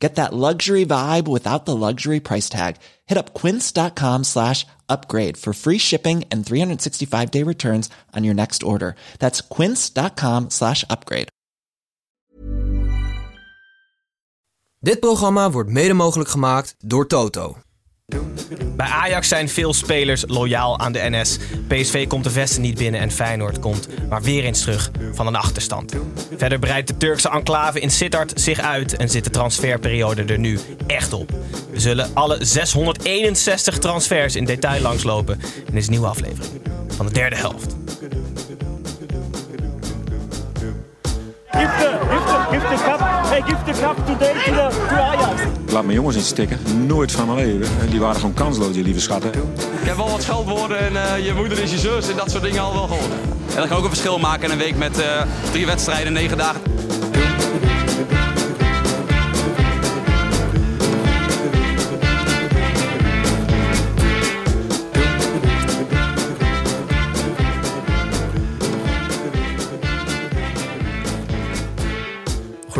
Get that luxury vibe without the luxury price tag. Hit up quince.com slash upgrade for free shipping and 365 day returns on your next order. That's quince.com slash upgrade. Dit programma wordt mede mogelijk gemaakt door Toto. Bij Ajax zijn veel spelers loyaal aan de NS. PSV komt de vesten niet binnen en Feyenoord komt maar weer eens terug van een achterstand. Verder breidt de Turkse enclave in Sittard zich uit en zit de transferperiode er nu echt op. We zullen alle 661 transfers in detail langslopen in deze nieuwe aflevering van de derde helft. Give the, give the, give the cup. Hey, give the cup today to, the, to Ajax. Laat mijn jongens in stikken. Nooit van mijn leven. Die waren gewoon kansloos, die lieve schatten. Ik heb wel wat scheldwoorden en eh, je moeder is je zus en dat soort dingen al wel gehoord. En dat kan ook een verschil maken in een week met eh, drie wedstrijden, negen dagen.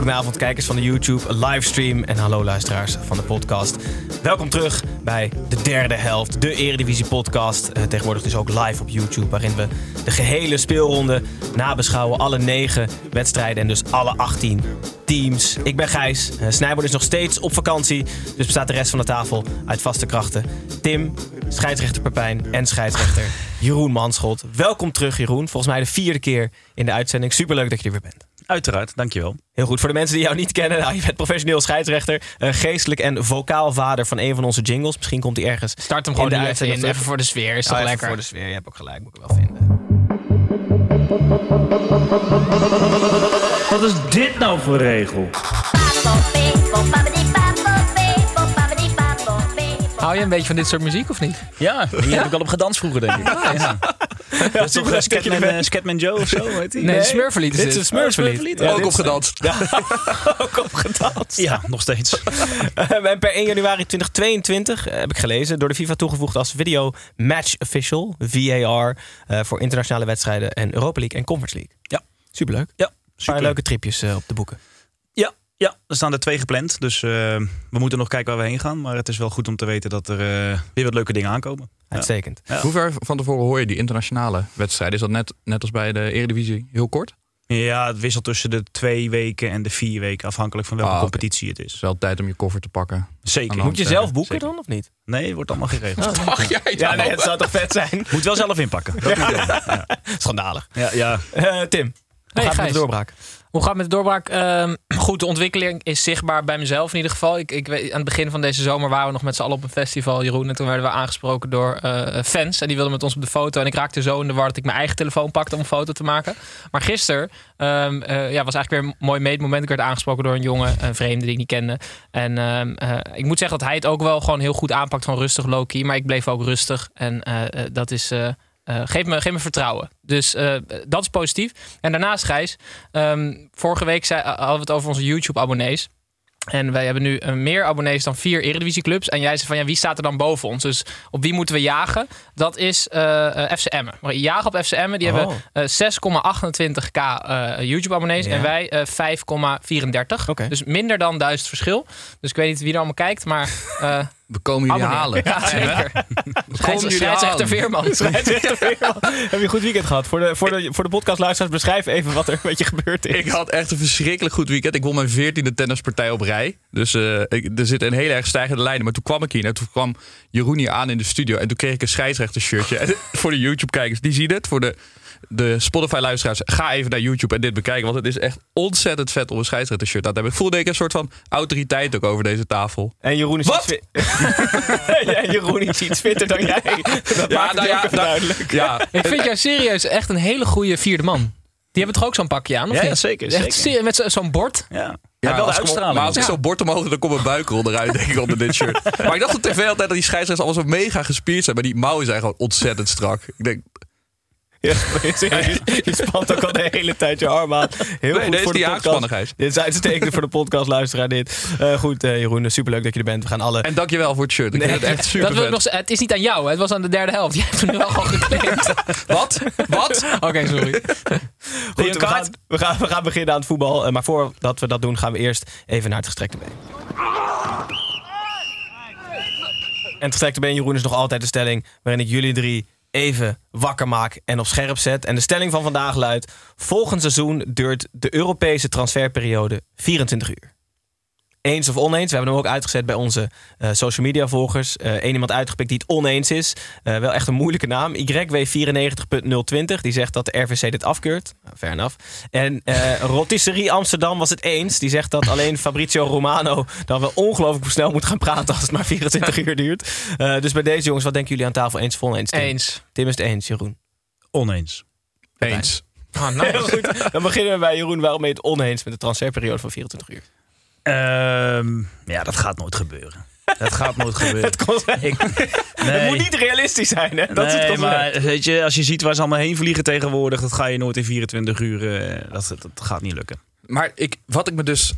Goedenavond kijkers van de YouTube livestream en hallo luisteraars van de podcast. Welkom terug bij de derde helft, de Eredivisie podcast. Eh, tegenwoordig dus ook live op YouTube, waarin we de gehele speelronde nabeschouwen. Alle negen wedstrijden en dus alle 18 teams. Ik ben Gijs. Uh, Snijboord is nog steeds op vakantie, dus bestaat de rest van de tafel uit vaste krachten. Tim, scheidsrechter Pepijn en scheidsrechter Jeroen Manschot. Welkom terug Jeroen, volgens mij de vierde keer in de uitzending. Superleuk dat je er weer bent. Uiteraard, dankjewel. Heel goed. Voor de mensen die jou niet kennen, nou, je bent professioneel scheidsrechter, uh, geestelijk en vocaal vader van een van onze jingles. Misschien komt hij ergens. Start hem gewoon in in de uitzending even terug. voor de sfeer. Is Oh, toch even lekker? voor de sfeer. Je hebt ook gelijk, moet ik wel vinden. Wat is dit nou voor regel? Hou je een beetje van dit soort muziek of niet? Ja, hier heb ik wel op gedanst vroeger, denk ik. Ja. Dat is toch Scatman, Scatman Joe of zo, heet die? Nee, het Smurfenlied is Dit dit. is het Smurfenlied. Ja, ook op gedanst. ook op gedanst. Ja, nog steeds. Eh, en per 1 januari 2022 eh, heb ik gelezen door de FIFA toegevoegd als video match official, VAR, eh, voor internationale wedstrijden en Europa League en Conference League. Ja. Superleuk. Ja, Een paar super. leuke tripjes op de boeken. Ja, ja, er staan er twee gepland. Dus eh, we moeten nog kijken waar we heen gaan. Maar het is wel goed om te weten dat er eh, weer wat leuke dingen aankomen. Ja. Uitstekend. Ja. Hoe ver van tevoren hoor je die internationale wedstrijden? Is dat net, net als bij de Eredivisie heel kort? Ja, het wisselt tussen de twee weken en de vier weken. Afhankelijk van welke Ah, competitie het Het is. is wel tijd om je koffer te pakken. Zeker. Moet je eh, zelf boeken zeker. dan of niet? Nee, wordt allemaal geregeld. Ach, jij Ja, nee, het zou toch vet zijn? Moet wel zelf inpakken. Dat wel. Ja. Schandalig. Ja, ja. Eh, Tim, het met Gijs. de doorbraak? Hoe gaat het met de doorbraak? Ehm, goed, de ontwikkeling is zichtbaar bij mezelf in ieder geval. Ik, ik weet, aan het begin van deze zomer waren we nog met z'n allen op een festival, Jeroen. En toen werden we aangesproken door eh, fans. En die wilden met ons op de foto. En ik raakte zo in de war dat ik mijn eigen telefoon pakte om een foto te maken. Maar gisteren ehm, eh, ja, was eigenlijk weer een mooi meetmoment. Ik werd aangesproken door een jongen, een vreemde die ik niet kende. En ehm, eh, ik moet zeggen dat hij het ook wel gewoon heel goed aanpakt. Gewoon rustig, low-key. Maar ik bleef ook rustig. En eh, eh, dat is... eh, eh, geef, me, geef me vertrouwen. Dus eh, dat is positief. En daarnaast, Gijs, ehm, vorige week zei, hadden we het over onze YouTube-abonnees. En wij hebben nu eh, meer abonnees dan vier Eredivisieclubs. En jij zei van ja, wie staat er dan boven ons? Dus op wie moeten we jagen? Dat is eh eh, FC Emmen. Maar jagen op FC Emmen, die Oh. hebben eh, 6,28k eh, YouTube-abonnees. Ja. En wij eh 5,34. Oké. Dus minder dan duizend verschil. Dus ik weet niet wie er allemaal kijkt, maar eh We komen jullie abonneer. halen. Ja, zeker. Scheidsrechter. Veerman. Scheidsrechter Veerman. Heb je een goed weekend gehad? Voor de, voor de, voor de podcastluisteraars, beschrijf even wat er met je gebeurd is. Ik had echt een verschrikkelijk goed weekend. Ik won mijn veertiende tennispartij op rij. Dus eh, ik, er zit een hele erg stijgende lijn. Maar toen kwam ik hier en toen kwam Jeroen hier aan in de studio. En toen kreeg ik een scheidsrechter shirtje. En voor de YouTube-kijkers, die zien het. Voor de, de Spotify-luisteraars, ga even naar YouTube en dit bekijken. Want het is echt ontzettend vet om een scheidsrechter shirt aan te hebben. Ik voelde ik een soort van autoriteit ook over deze tafel. En Jeroen is Wat? iets ja, Jeroen is iets fitter dan jij. Dat maakt het nou ook ja, even nou- duidelijk. Ja, Ik vind jou serieus echt een hele goede vierde man. Die hebben toch ook zo'n pakje aan, of Ja, niet? ja, zeker, Echt zeker. met zo- zo'n bord. Ja. Ja, Ja, wel de als ik- uitstraling. Maar als ik Ja. zo'n bord omhoog, dan komt mijn buikrol eruit, denk ik, onder dit shirt. Maar ik dacht op tv altijd dat die scheidsrechters allemaal zo mega gespierd zijn. Maar die mouwen zijn gewoon ontzettend strak. Ik denk, Ja, je, je spant ook al de hele tijd je arm aan. Heel Nee, goed dit is voor de die podcast. aanspannigheid. Dit is uitstekend voor de podcastluisteraar dit. Eh, goed, eh, Jeroen, superleuk dat je er bent. We gaan alle... En dankjewel voor het shirt. Ik Nee, vind het echt super Dat wil ik vet. nog, het is niet aan jou, hè. het was aan de derde helft. Jij hebt hem nu wel gewoon geclaimd. Wat? Wat? Oké, sorry. Goed, we gaan, we, gaan, we gaan beginnen aan het voetbal. Eh, maar voordat we dat doen, gaan we eerst even naar het gestrekte been. En het gestrekte been, Jeroen, is nog altijd de stelling waarin ik jullie drie even wakker maak en op scherp zet. En de stelling van vandaag luidt: volgend seizoen duurt de Europese transferperiode 24 uur. Eens of oneens. We hebben hem ook uitgezet bij onze eh, social media volgers. Eén iemand uitgepikt die het oneens is. Eh, wel echt een moeilijke naam. YW94.020. Die zegt dat de RVC dit afkeurt. Nou, fair enough. En eh Rotisserie Amsterdam was het eens. Die zegt dat alleen Fabrizio Romano dan wel ongelooflijk snel moet gaan praten als het maar 24 uur duurt. Eh, dus bij deze jongens, wat denken jullie aan tafel? Eens of oneens? Tim? Eens. Tim is het eens, Jeroen. Oneens. Eens. Ah, Heel goed. Dan beginnen we bij Jeroen. Waarom ben je het oneens met de transferperiode van 24 uur? Ehm, ja, dat gaat nooit gebeuren. Dat gaat nooit gebeuren. Het, nee. moet niet realistisch zijn, hè? Dat is het maar weet je, als je ziet waar ze allemaal heen vliegen tegenwoordig, dat ga je nooit in 24 uur. eh, dat, dat gaat niet lukken. Maar ik, wat ik me dus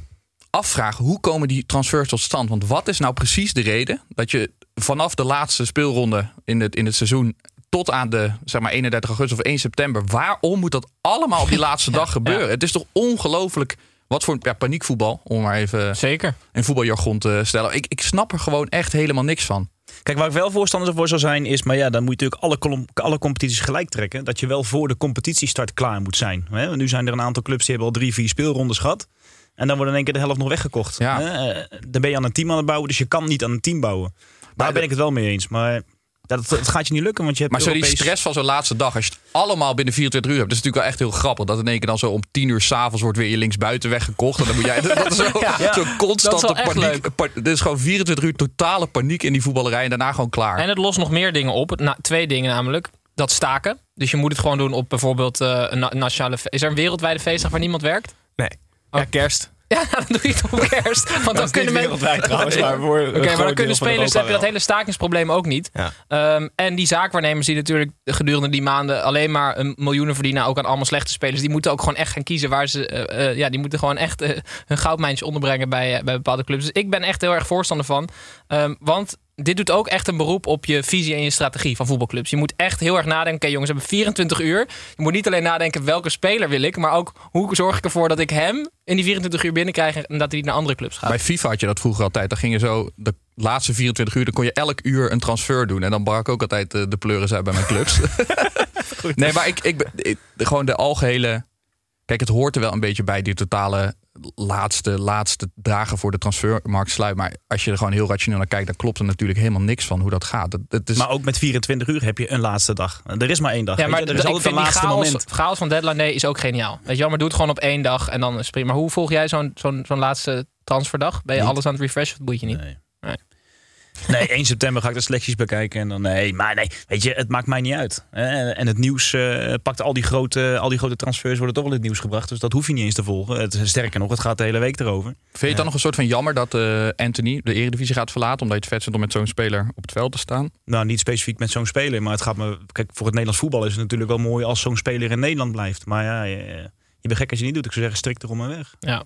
afvraag, hoe komen die transfers tot stand? Want wat is nou precies de reden dat je vanaf de laatste speelronde in het, in het seizoen tot aan de zeg maar 31 augustus of 1 september, waarom moet dat allemaal op die laatste dag gebeuren? Het is toch ongelooflijk wat voor ja, paniekvoetbal, om maar even Zeker. in voetbaljargon te stellen. Ik, ik snap er gewoon echt helemaal niks van. Kijk, waar ik wel voorstander voor zou zijn, is, maar ja, dan moet je natuurlijk alle, alle competities gelijk trekken. Dat je wel voor de competitiestart klaar moet zijn. Hè? Want nu zijn er een aantal clubs die hebben al drie, vier speelrondes gehad. En dan wordt in één keer de helft nog weggekocht. Ja. Hè? Eh, Dan ben je aan een team aan het bouwen, dus je kan niet aan een team bouwen. Daar ben ik het wel mee eens. Maar dat, dat gaat je niet lukken, want je hebt Maar zo die stress van zo'n laatste dag, als je het allemaal binnen 24 uur hebt, dat is natuurlijk wel echt heel grappig. Dat in één keer dan zo om 10 uur s'avonds wordt weer je linksbuiten weggekocht. En dan moet jij. Dat is zo, Ja. zo constante Dat is wel echt paniek. Pa- Er is gewoon 24 uur totale paniek in die voetballerij en daarna gewoon klaar. En het lost nog meer dingen op. Na, twee dingen namelijk. Dat staken. Dus je moet het gewoon doen op bijvoorbeeld eh, een na- nationale... Is er een wereldwijde feestdag waar niemand werkt? Nee. Ja, kerst. Ja, dan doe je het op kerst. Want dan kunnen mensen... trouwens, maar voor Oké, maar groot dan kunnen spelers, heb je dat hele stakingsprobleem ook niet. Ja. Ehm, en die zaakwaarnemers die natuurlijk gedurende die maanden alleen maar een miljoenen verdienen, ook aan allemaal slechte spelers, die moeten ook gewoon echt gaan kiezen waar ze, eh, eh, ja, die moeten gewoon echt eh, hun goudmijntje onderbrengen bij, eh, bij bepaalde clubs. Dus ik ben echt heel erg voorstander van. Ehm, want dit doet ook echt een beroep op je visie en je strategie van voetbalclubs. Je moet echt heel erg nadenken. Oké, jongens, we hebben 24 uur. Je moet niet alleen nadenken welke speler wil ik, maar ook hoe zorg ik ervoor dat ik hem in die 24 uur binnenkrijg en dat hij niet naar andere clubs gaat. Bij FIFA had je dat vroeger altijd. Dan ging je zo de laatste 24 uur, dan kon je elk uur een transfer doen. En dan brak ook altijd eh, de pleuris uit bij mijn clubs. nee, maar ik, ik, ben- ik- gewoon de algehele. Kijk, het hoort er wel een beetje bij, die totale laatste, laatste dagen voor de transfermarkt sluit. Maar als je er gewoon heel rationeel naar kijkt, dan klopt er natuurlijk helemaal niks van hoe dat gaat. Het is, Maar ook met 24 uur heb je een laatste dag. Er is maar één dag. Ja, maar er is ik altijd vind een die laatste chaos, moment. chaos van Deadline Day is ook geniaal. Weet je wel, maar doe het gewoon op één dag en dan is prima. Maar hoe volg jij zo'n zo'n zo'n laatste transferdag? Ben je Niet. alles aan het refreshen of boeit je niet? Nee. Nee. Nee, 1 september ga ik de selecties bekijken. En dan, nee, maar nee, weet je, het maakt mij niet uit. En het nieuws eh, pakt al die, grote, al die grote transfers worden toch wel in het nieuws gebracht. Dus dat hoef je niet eens te volgen. Het, sterker nog, het gaat de hele week erover. vind je het dan nog een soort van jammer dat eh, Anthony de Eredivisie gaat verlaten? Omdat je het vet vindt om met zo'n speler op het veld te staan? Nou, niet specifiek met zo'n speler. Maar het gaat me. Kijk, voor het Nederlands voetbal is het natuurlijk wel mooi als zo'n speler in Nederland blijft. Maar ja, je, je bent gek als je niet doet. Ik zou zeggen, strikt erom en weg. Ja.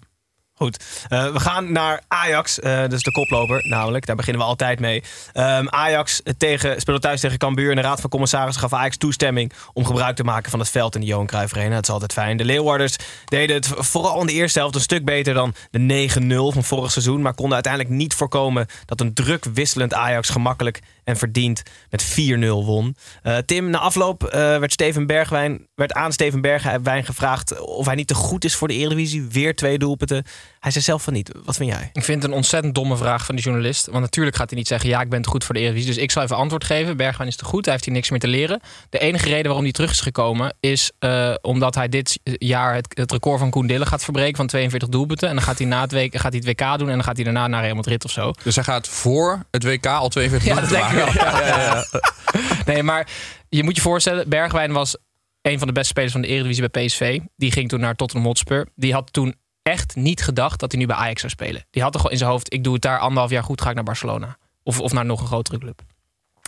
Goed, Eh, we gaan naar Ajax, eh dus de koploper namelijk. Daar beginnen we altijd mee. Ehm, Ajax tegen, speelde thuis tegen Cambuur. En de Raad van Commissarissen gaf Ajax toestemming om gebruik te maken van het veld in de Johan Cruijff Arena. Dat is altijd fijn. De Leeuwarders deden het vooral in de eerste helft een stuk beter dan de 9-0 van vorig seizoen. Maar konden uiteindelijk niet voorkomen dat een druk wisselend Ajax gemakkelijk en verdiend met 4-0 won. Eh, Tim, na afloop werd, Steven Bergwijn, werd aan Steven Bergwijn gevraagd of hij niet te goed is voor de Eredivisie. Weer twee doelpunten. Hij zei zelf van niet. Wat vind jij? Ik vind het een ontzettend domme vraag van die journalist. Want natuurlijk gaat hij niet zeggen: ja, ik ben te goed voor de Eredivisie. Dus ik zal even antwoord geven. Bergwijn is te goed. Hij heeft hier niks meer te leren. De enige reden waarom hij terug is gekomen is eh, omdat hij dit jaar het, het record van Koen Dille gaat verbreken van 42 doelpunten. En dan gaat hij na het, week, gaat hij het WK doen en dan gaat hij daarna naar Real Madrid of zo. Dus hij gaat voor het WK al 42 Ja, doelpunten dat denk ik maken. wel. Ja, ja, ja. Nee, maar je moet je voorstellen, Bergwijn was een van de beste spelers van de Eredivisie bij PSV. Die ging toen naar Tottenham Hotspur. Die had toen echt niet gedacht dat hij nu bij Ajax zou spelen. Die had gewoon in zijn hoofd, ik doe het daar anderhalf jaar goed, ga ik naar Barcelona. Of, of naar nog een grotere club.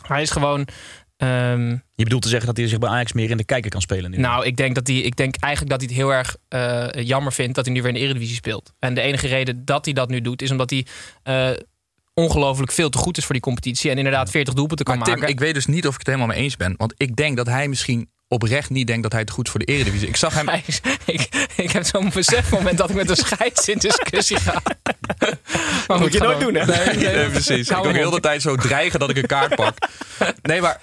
Hij is gewoon Ehm, Je bedoelt te zeggen dat hij zich bij Ajax meer in de kijker kan spelen nu? nou, ik denk, dat hij, ik denk eigenlijk dat hij het heel erg eh, jammer vindt dat hij nu weer in de Eredivisie speelt. En de enige reden dat hij dat nu doet, is omdat hij eh, ongelooflijk veel te goed is voor die competitie. En inderdaad 40 doelpunten kan Maar Tim, maken. ik weet dus niet of ik het helemaal mee eens ben. Want ik denk dat hij misschien oprecht niet denkt dat hij te goed is voor de Eredivisie. Ik zag hem... Ik, ik heb zo'n besefmoment dat ik met een scheids in discussie ga. Maar Moet je nooit doen, hè? Nee, nee. Nee, precies. Ik Hou op. de tijd zo dreigen dat ik een kaart pak. Nee, maar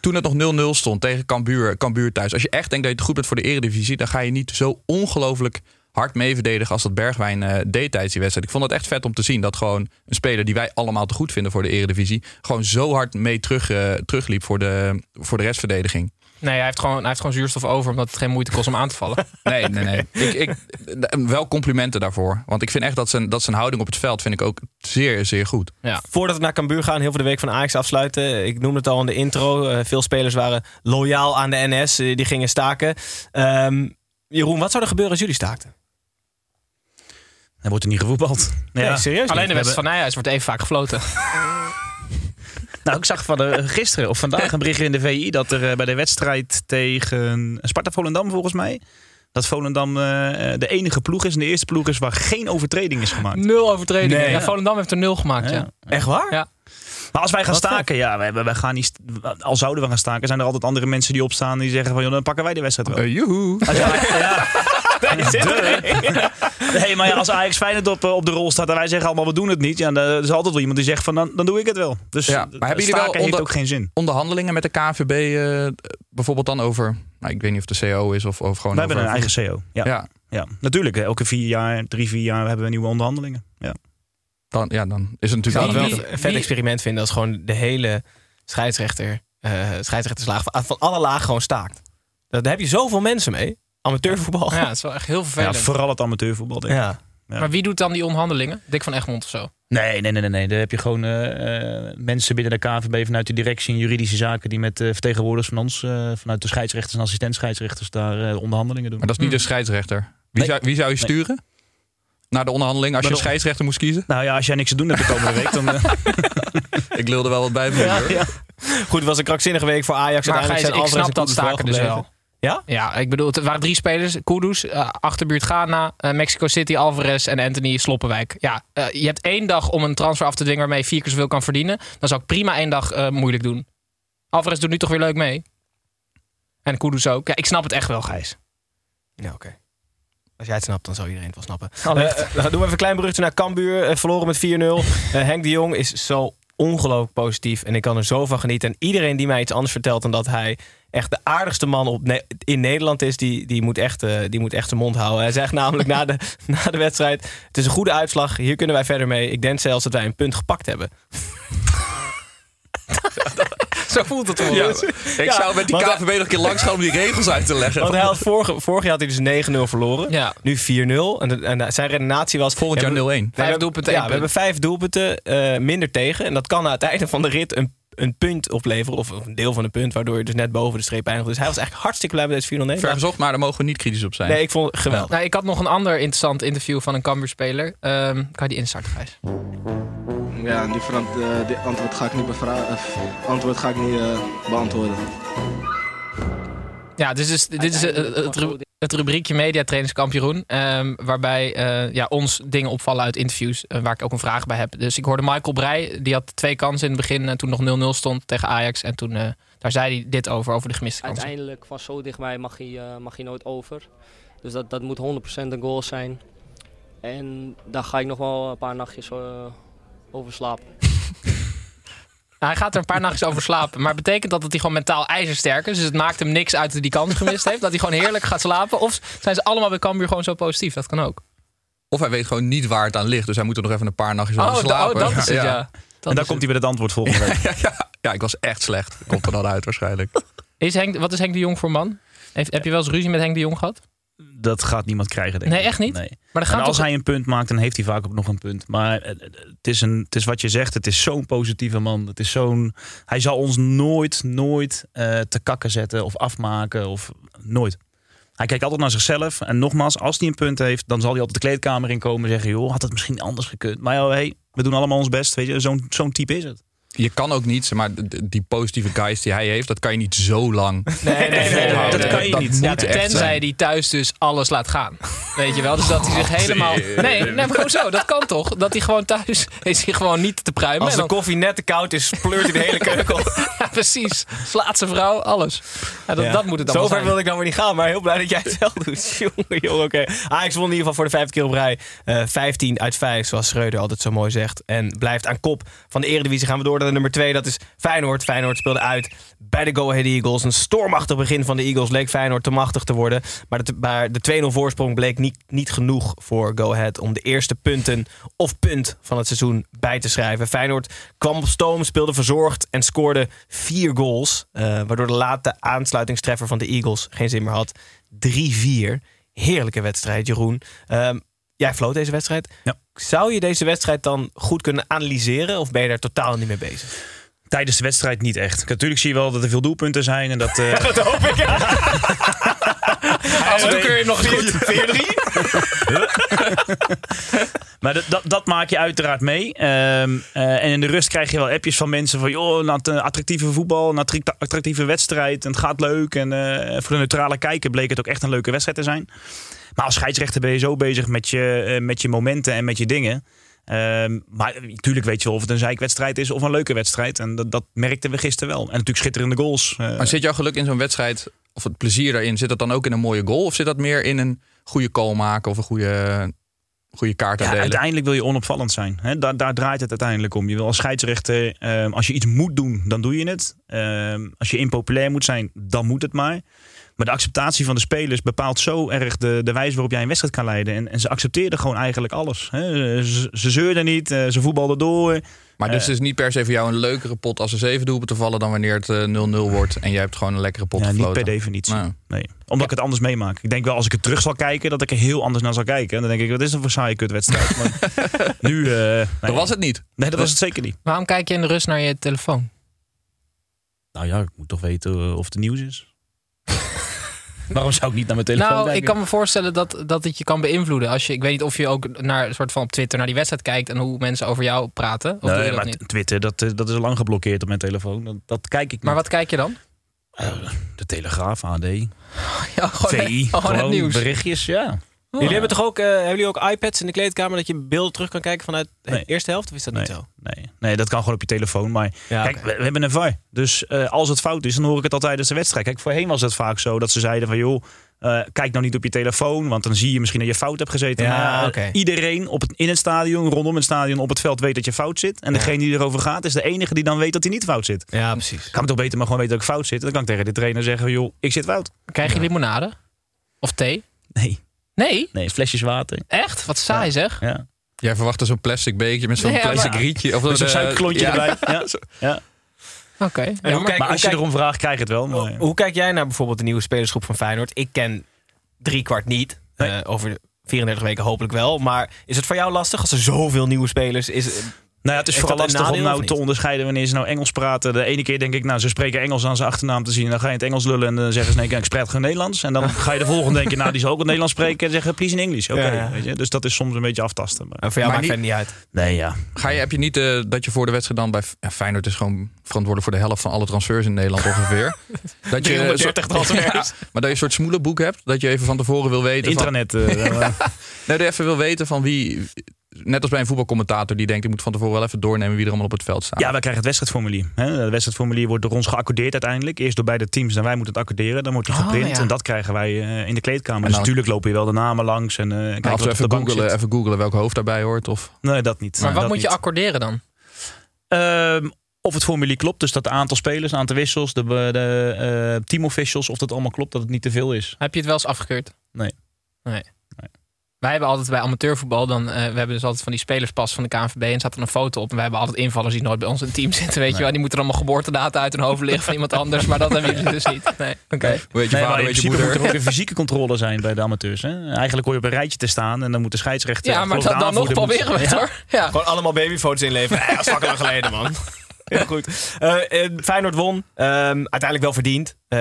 toen het nog 0-0 stond tegen Cambuur, Cambuur thuis. Als je echt denkt dat je het goed bent voor de eredivisie... dan ga je niet zo ongelooflijk hard mee verdedigen... als dat Bergwijn eh, deed tijdens die wedstrijd. Ik vond het echt vet om te zien dat gewoon een speler... die wij allemaal te goed vinden voor de eredivisie... gewoon zo hard mee terug, eh, terugliep voor de, voor de restverdediging. Nee, hij heeft, gewoon, hij heeft gewoon zuurstof over omdat het geen moeite kost om aan te vallen. Nee, nee, nee. ik, ik, wel complimenten daarvoor. Want ik vind echt dat zijn, dat zijn houding op het veld... vind ik ook zeer, zeer goed. Voordat we naar Cambuur gaan, heel veel de week van Ajax afsluiten. Ik noemde het al in de intro. eh, veel spelers waren loyaal aan de NS. eh, die gingen staken. Ehm, Jeroen, wat zou er gebeuren als jullie staakten? Dan wordt er niet gevoetbald. Nee, serieus Alleen niet? de wedstrijd van Nijhuis wordt even vaak gefloten. Nou, ik zag van de, gisteren of vandaag een bericht in de VI dat er eh, bij de wedstrijd tegen Sparta Volendam volgens mij. Dat Volendam eh, de enige ploeg is en de eerste ploeg is waar geen overtreding is gemaakt. Nul overtredingen. Nee. ja, Volendam heeft er nul gemaakt, ja. Ja. Echt waar? Ja. Maar als wij gaan Wat vet. staken, ja, wij, wij gaan niet, al zouden we gaan staken, zijn er altijd andere mensen die opstaan die zeggen van, joh, dan pakken wij de wedstrijd wel. Eh, joehoe. Als je- ja. Nee, maar ja, als Ajax Feyenoord op, eh, op de rol staat en wij zeggen allemaal, we doen het niet. Ja, dan er is altijd wel iemand die zegt van, dan, dan doe ik het wel. Dus Ja, ja, maar hebben jullie wel onder- ook geen zin. Onderhandelingen met de KNVB eh, bijvoorbeeld dan over... Nou, ik weet niet of de CO is of, of gewoon We hebben een eigen CO. Ja, ja. Ja, natuurlijk. Elke vier jaar, drie, vier jaar hebben we nieuwe onderhandelingen. Ja. dan, ja, dan is het Ik zou natuurlijk wel... wel een vet experiment vinden als gewoon de hele scheidsrechter, eh scheidsrechterslaag van, van alle lagen gewoon staakt. Daar heb je zoveel mensen mee. Amateurvoetbal. Ja, het is wel echt heel Ja, vervelend. vooral het amateurvoetbal. Denk ik. Ja. Ja. Maar wie doet dan die onderhandelingen? Dick van Egmond of zo? Nee, nee, nee, nee, nee. Daar heb je gewoon eh, eh, mensen binnen de KVB vanuit de directie en juridische zaken die met eh, vertegenwoordigers van ons, eh, vanuit de scheidsrechters en assistent scheidsrechters daar eh, onderhandelingen doen. Maar dat is niet de scheidsrechter. Wie, Nee. zou, wie zou je sturen? Naar de onderhandeling als je een scheidsrechter moest kiezen? Nou ja, als jij niks te doen hebt de komende week, dan. eh, Ik lulde wel wat bij me. hoor. Goed, het was een krankzinnige week voor Ajax. Maar Gijs, zijn ik snap en dat staken dus wel. Ja? Ja, ik bedoel, het waren drie spelers. Kudus, eh, achterbuurt Ghana, eh, Mexico City, Alvarez en Anthony Sloppenwijk. Ja, eh, je hebt één dag om een transfer af te dwingen waarmee je vier keer zoveel kan verdienen. Dan zou ik prima één dag moeilijk doen. Alvarez doet nu toch weer leuk mee. En Kudus ook. Ja, ik snap het echt wel, Gijs. Ja, oké. Als jij het snapt, dan zou iedereen het wel snappen. Eh, dan doen we even een klein brugje naar Cambuur. Verloren met 4-0. Eh, Henk de Jong is zo ongelooflijk positief. En ik kan er zo van genieten. En iedereen die mij iets anders vertelt dan dat hij echt de aardigste man op Ne- in Nederland is, die, die, moet echt, eh, die moet echt zijn mond houden. Hij zegt namelijk na de, na de wedstrijd: Het is een goede uitslag. Hier kunnen wij verder mee. Ik denk zelfs dat wij een punt gepakt hebben. Zo voelt het voor Ja, ik zou met die KVB nog een keer langs gaan om die regels uit te leggen. Want hij had vorige, vorig jaar had hij dus 9-0 verloren. Ja. Nu 4-0. En, en zijn redenatie was... Volgend ja, jaar we- 0-1. Nee, Vijf we hebben- doelpunten, Ja, we hebben vijf doelpunten eh, minder tegen. En dat kan aan het einde van de rit een, een punt opleveren. Of een deel van een punt, waardoor je dus net boven de streep eindigt. Dus hij was eigenlijk hartstikke blij met deze 4-0 nederlaag. Vergezocht, maar daar mogen we niet kritisch op zijn. Nee, ik vond het geweldig. Nou, ik had nog een ander interessant interview van een Cambuur-speler. Ehm, kan je die instarten, Gijs? Ja, die, eh, die antwoord ga ik niet, bevra- eh, antwoord ga ik niet eh, beantwoorden. Ja, dit is, dit is eh, het, ru- het rubriekje Mediatrainingskampioen. ehm waarbij eh, ja, ons dingen opvallen uit interviews. eh, waar ik ook een vraag bij heb. Dus ik hoorde Michael Breij. Die had twee kansen in het begin. eh, toen nog 0-0 stond tegen Ajax. En toen daar zei hij dit over. Over de gemiste kansen. Uiteindelijk van zo dichtbij mag hij, mag hij nooit over. Dus dat, dat moet 100% een goal zijn. En daar ga ik nog wel een paar nachtjes over slapen. Hij gaat er een paar nachtjes over slapen. Maar betekent dat dat hij gewoon mentaal ijzersterk is? Dus het maakt hem niks uit dat hij die kans gemist heeft? Dat hij gewoon heerlijk gaat slapen? Of zijn ze allemaal bij Cambuur gewoon zo positief? Dat kan ook. Of hij weet gewoon niet waar het aan ligt. Dus hij moet er nog even een paar nachtjes Oh, over da- slapen. oh, dat is het, ja. Dat en daar komt hij met het antwoord volgende week. ja, ja. ja, ik was echt slecht. Komt er dan uit waarschijnlijk. Is Henk, wat is Henk de Jong voor man? Heeft, heb je wel eens ruzie met Henk de Jong gehad? Dat gaat niemand krijgen, denk Nee, echt niet? Nee. Maar dan En gaat als hij een punt maakt, dan heeft hij vaak ook nog een punt. Maar eh, het is, een, het is wat je zegt, het is zo'n positieve man. Het is zo'n, hij zal ons nooit, nooit eh, te kakken zetten of afmaken. Of, nooit. Hij kijkt altijd naar zichzelf. En nogmaals, als hij een punt heeft, dan zal hij altijd de kleedkamer inkomen en zeggen... joh, had het misschien anders gekund. Maar joh, hey, we doen allemaal ons best. Weet je, zo'n zo'n type is het. Je kan ook niet, zeg maar die positieve geist die hij heeft, dat kan je niet zo lang Nee, nee, nee, dat kan je niet. Ja, tenzij die thuis dus alles laat gaan. Weet je wel? Dus dat hij zich helemaal. Nee, nee, maar hoezo? Dat kan toch? Dat hij gewoon thuis is hij gewoon niet te pruimen. Als de dan- koffie net te koud is, pleurt hij de hele keuken op. ja, precies. Slaat zijn vrouw, alles. Ja, dat, Ja. dat moet het dan Zover zijn. wil ik nou weer niet gaan, maar heel blij dat jij het zelf doet. jongen, jongen, oké. Ajax won in ieder geval voor de vijfde keer op rij. Eh 15 uit 5, zoals Schreuder altijd zo mooi zegt. En blijft aan kop van de Eredivisie. Gaan we door nummer 2, dat is Feyenoord. Feyenoord speelde uit bij de Go Ahead Eagles. Een stormachtig begin van de Eagles leek Feyenoord te machtig te worden. Maar de, maar de 2-0 voorsprong bleek niet, niet genoeg voor Go Ahead... om de eerste punten of punt van het seizoen bij te schrijven. Feyenoord kwam op stoom, speelde verzorgd en scoorde vier goals. eh, waardoor de late aansluitingstreffer van de Eagles geen zin meer had. 3-4. Heerlijke wedstrijd, Jeroen. Ehm, jij floot deze wedstrijd. Zou je deze wedstrijd dan goed kunnen analyseren... of ben je daar totaal niet mee bezig? Tijdens de wedstrijd niet echt. Natuurlijk zie je wel dat er veel doelpunten zijn. En dat, eh, dat hoop ik. Af en toe kun je nog goed. 4-3? Maar dat, dat, dat maak je uiteraard mee. Ehm, eh, en in de rust krijg je wel appjes van mensen van... joh, eh, attractieve voetbal, het attractieve wedstrijd... en het gaat leuk. En eh, voor de neutrale kijker bleek het ook echt een leuke wedstrijd te zijn. Maar als scheidsrechter ben je zo bezig met je, eh, met je momenten en met je dingen... Ehm, maar natuurlijk weet je wel of het een zeikwedstrijd is of een leuke wedstrijd. En dat, dat merkten we gisteren wel. En natuurlijk schitterende goals. Eh, Maar zit jouw geluk in zo'n wedstrijd, of het plezier daarin, zit dat dan ook in een mooie goal? Of zit dat meer in een goede call maken of een goede, goede kaart Ja, uiteindelijk wil je onopvallend zijn. Daar, daar draait het uiteindelijk om. Je wil als scheidsrechter, ehm, als je iets moet doen, dan doe je het. Ehm, als je impopulair moet zijn, dan moet het maar. Maar de acceptatie van de spelers bepaalt zo erg de, de wijze waarop jij een wedstrijd kan leiden. En, en ze accepteerden gewoon eigenlijk alles. Hè? Ze, ze zeurden niet, eh, ze voetbalden door. Maar dus Eh, het is niet per se voor jou een leukere pot als er zeven doelpunten vallen dan wanneer het eh, 0-0 wordt en jij hebt gewoon een lekkere pot Ja, niet per definitie. Nou. Nee. Omdat ik het anders meemaak. Ik denk wel als ik het terug zal kijken, dat ik er heel anders naar zal kijken. En dan denk ik, wat is dat voor saaie kutwedstrijd. Maar nu... eh, Dat was het niet. Nee, dat was het zeker niet. Waarom kijk je in de rust naar je telefoon? Nou ja, ik moet toch weten eh, of het nieuws is. Waarom zou ik niet naar mijn telefoon nou, kijken? ik kan me voorstellen dat, dat het je kan beïnvloeden. Als je, ik weet niet of je ook naar, een soort van op Twitter naar die wedstrijd kijkt en hoe mensen over jou praten. Of Nee, dat maar niet? Twitter, dat, eh, dat is al lang geblokkeerd op mijn telefoon. Dat, dat kijk ik niet. Maar wat kijk je dan? Eh, de Telegraaf, AD, Ja, gewoon, VI. gewoon het nieuws. berichtjes, ja. Jullie hebben toch ook, eh, hebben jullie ook iPads in de kleedkamer dat je beelden terug kan kijken vanuit de Nee. eerste helft? Of is dat niet zo? nee, nee, dat kan gewoon op je telefoon. Maar Ja, kijk, we, we hebben een VAR. Dus eh, als het fout is, dan hoor ik het al tijdens de wedstrijd. Kijk, voorheen was het vaak zo dat ze zeiden van... joh, eh, kijk nou niet op je telefoon, want dan zie je misschien dat je fout hebt gezeten. Ja, maar oké. iedereen op het, in het stadion, rondom het stadion, op het veld weet dat je fout zit. En degene die erover gaat, is de enige die dan weet dat hij niet fout zit. Ja, precies. Kan ik toch beter maar gewoon weten dat ik fout zit. Dan kan ik tegen de trainer zeggen, joh, ik zit fout. Krijg je limonade? Of thee? Nee, Nee? nee, flesjes water. Echt? Wat saai zeg. Ja. Jij verwachtte zo'n plastic beekje met zo'n plastic maar- rietje. Of Met zo'n eh, suikerklontje ja. erbij. Ja. Ja. Oké. Ja, maar- als je kijk- erom vraagt, krijg je het wel. Maar... Hoe kijk jij naar bijvoorbeeld de nieuwe spelersgroep van Feyenoord? Ik ken drie kwart niet. Nee. Eh, over 34 weken hopelijk wel. Maar is het voor jou lastig als er zoveel nieuwe spelers is? Nou ja, het is Heeft vooral lastig om nou te onderscheiden wanneer ze nou Engels praten. De ene keer denk ik, nou, ze spreken Engels aan zijn achternaam te zien. En dan ga je in het Engels lullen en dan zeggen ze, nee, ik spreek gewoon Nederlands. En dan ga je de volgende denken, nou, die zal ook het Nederlands spreken. En zeggen, please in English. Oké, Ja, ja. weet je. Dus dat is soms een beetje aftasten. Maar... En voor jou Maar maakt niet- het niet uit. Nee, ja. Ga je, heb je niet eh, dat je voor de wedstrijd dan bij ja, Feyenoord is gewoon verantwoordelijk voor de helft van alle transfers in Nederland ongeveer. dat 330 transfers. Ja, maar dat je een soort smoelenboek hebt, dat je even van tevoren wil weten. van- Intranet. eh, Nee, dat je even wil weten van wie. Net als bij een voetbalcommentator die denkt, ik moet van tevoren wel even doornemen wie er allemaal op het veld staat. ja, wij krijgen het wedstrijdformulier. Hè? Het wedstrijdformulier wordt door ons geaccordeerd uiteindelijk. Eerst door beide teams en wij moeten het accorderen. Dan wordt die Oh, geprint ja. en dat krijgen wij eh, in de kleedkamer. En dus natuurlijk lopen je wel de namen langs en eh kijken Nou, of we even googelen, even googelen welk hoofd daarbij hoort. Of... Nee, dat niet. Maar wat moet je accorderen dan? Ehm, of het formulier klopt, dus dat de aantal spelers, de aantal wissels, de, de eh, teamofficials, of dat allemaal klopt, dat het niet te veel is. Heb je het wel eens afgekeurd? Nee. Nee. Wij hebben altijd bij amateurvoetbal, dan, eh, we hebben dus altijd van die spelerspas van de KNVB en staat er een foto op. En wij hebben altijd invallers die nooit bij ons in het team zitten, weet je wel. Die moeten allemaal geboortedata uit hun hoofd liggen van iemand anders, maar dat hebben jullie dus niet. Nee, oké. Hoe heet je Nee, vader, weet je principe moet moeder? er ook een fysieke controle zijn bij de amateurs. Hè? Eigenlijk hoor je op een rijtje te staan en dan moet de scheidsrechter... Ja, maar geloof dan, nog proberen we het Ja. hoor. Ja. Gewoon allemaal babyfoto's inleveren. Eh, dat is lang geleden, man. Heel goed. Eh, eh, Feyenoord won. Ehm, uiteindelijk wel verdiend. Eh,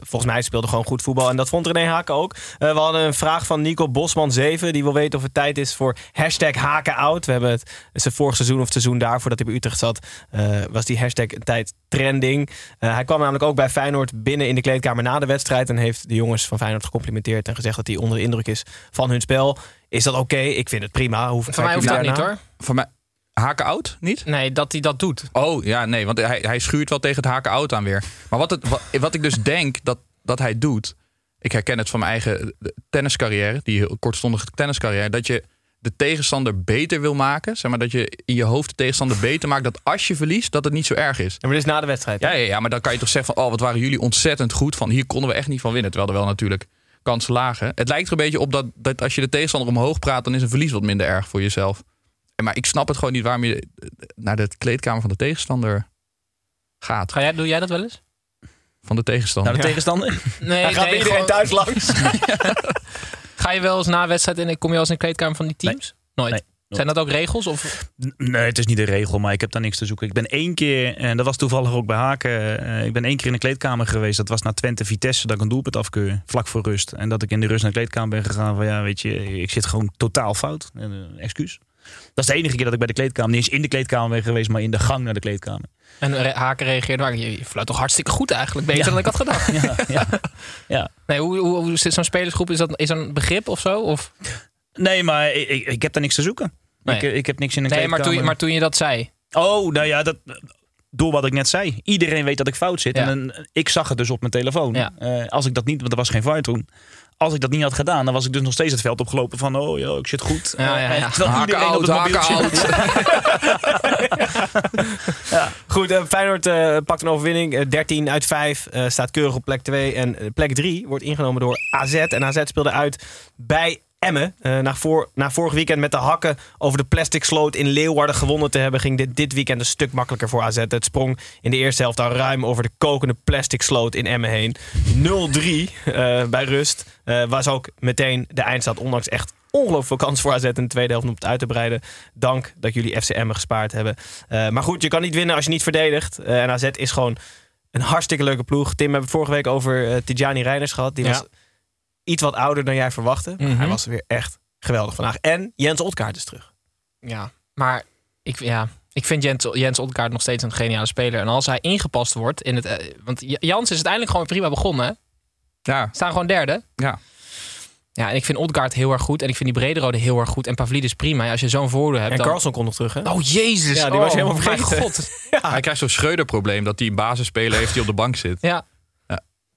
volgens mij speelde gewoon goed voetbal. En dat vond René Haken ook. Eh, we hadden een vraag van Nico Bosman 7. Die wil weten of het tijd is voor hashtag Haken out. We hebben het, het vorig seizoen of het seizoen daarvoor dat hij bij Utrecht zat. eh, was die hashtag een tijd trending. Eh, hij kwam namelijk ook bij Feyenoord binnen in de kleedkamer na de wedstrijd. En heeft de jongens van Feyenoord gecomplimenteerd. En gezegd dat hij onder de indruk is van hun spel. Is dat oké? Ik vind het prima. Hoe Voor mij hoeft dat niet hoor. Voor mij haken oud niet? Nee, dat hij dat doet. Oh ja, nee, want hij, hij schuurt wel tegen het haken oud aan weer. Maar wat, het, wat, wat ik dus denk dat, dat hij doet. Ik herken het van mijn eigen tenniscarrière, die heel kortstondige tenniscarrière. Dat je de tegenstander beter wil maken. Zeg maar dat je in je hoofd de tegenstander beter maakt. Dat als je verliest, dat het niet zo erg is. maar dit is na de wedstrijd. Ja, ja, ja, maar dan kan je toch zeggen van... oh, wat waren jullie ontzettend goed. Van hier konden we echt niet van winnen. Terwijl er wel natuurlijk kansen lagen. Het lijkt er een beetje op dat, dat als je de tegenstander omhoog praat... dan is een verlies wat minder erg voor jezelf. Maar ik snap het gewoon niet waarom je naar de kleedkamer van de tegenstander gaat. Ga jij, doe jij dat wel eens? Van de tegenstander. Naar de tegenstander? Nee, gaat iedereen gewoon- thuis langs. Ga je wel eens na wedstrijd en kom je wel eens in de kleedkamer van die teams? Nooit. Nee. Zijn dat ook regels? Of? Nee, het is niet de regel, maar ik heb daar niks te zoeken. Ik ben één keer, en dat was toevallig ook bij Haken, eh, ik ben één keer in de kleedkamer geweest. Dat was na Twente Vitesse, dat ik een doelpunt afkeur, vlak voor rust. En dat ik in de rust naar de kleedkamer ben gegaan van ja, weet je, ik zit gewoon totaal fout. Eh, excuus. Dat is de enige keer dat ik bij de kleedkamer, niet eens in de kleedkamer ben geweest, maar in de gang naar de kleedkamer. En Haken reageerde, maar je, je fluit toch hartstikke goed eigenlijk. Beter dan ik had gedacht. Ja, ja, ja. Nee, hoe, hoe, hoe zit zo'n spelersgroep? Is dat, is dat een begrip of zo? Of? Nee, maar ik, ik, ik heb daar niks te zoeken. Nee. Ik, ik heb niks in een Nee, maar kleedkamer. toen, je, maar toen je dat zei. Oh, nou ja, dat, door wat ik net zei. Iedereen weet dat ik fout zit. Ja. En ik zag het dus op mijn telefoon. Ja. Eh, als ik dat niet, want er was geen VAR toen. Als ik dat niet had gedaan, dan was ik dus nog steeds het veld opgelopen van... oh, joh, ik zit goed. Ja, ja, Eh, ja. terwijl Haken iedereen op het mobieltje- out. Goed, eh, Feyenoord eh, pakt een overwinning. Eh, 13 uit 5 eh, staat keurig op plek 2. En plek 3 wordt ingenomen door AZ. En AZ speelde uit bij Emmen. Eh, na, voor, na vorig weekend met de hakken over de plastic sloot in Leeuwarden gewonnen te hebben... ging dit dit weekend een stuk makkelijker voor AZ. Het sprong in de eerste helft al ruim over de kokende plastic sloot in Emmen heen. 0-3 eh, bij rust. Eh, was ook meteen de eindstand, ondanks echt ongelooflijk veel kans voor AZ in de tweede helft om het uit te breiden. Dank dat jullie FCM gespaard hebben. Maar goed, je kan niet winnen als je niet verdedigt. En AZ is gewoon een hartstikke leuke ploeg. Tim, we hebben het vorige week over Tijani Reiners gehad. Die Ja. was iets wat ouder dan jij verwachtte. Maar Mhm. hij was weer echt geweldig vandaag. En Jens Otkaart is terug. Ja, maar ik, ja, ik vind Jens, Jens Odgaard nog steeds een geniale speler. En als hij ingepast wordt in het... eh, want Jans is uiteindelijk gewoon prima begonnen. hè? Ja, Staan gewoon derde. ja. Ja, en ik vind Odgaard heel erg goed. En ik vind die Brederode heel erg goed. En Pavlidis prima. Ja, als je zo'n voordeel hebt, En dan... Carlson komt nog terug, hè? Oh, jezus. Ja, die was Oh, helemaal vergeten. god. Hij krijgt zo'n Schreuder-probleem dat hij een basisspeler heeft die op de bank zit. Ja,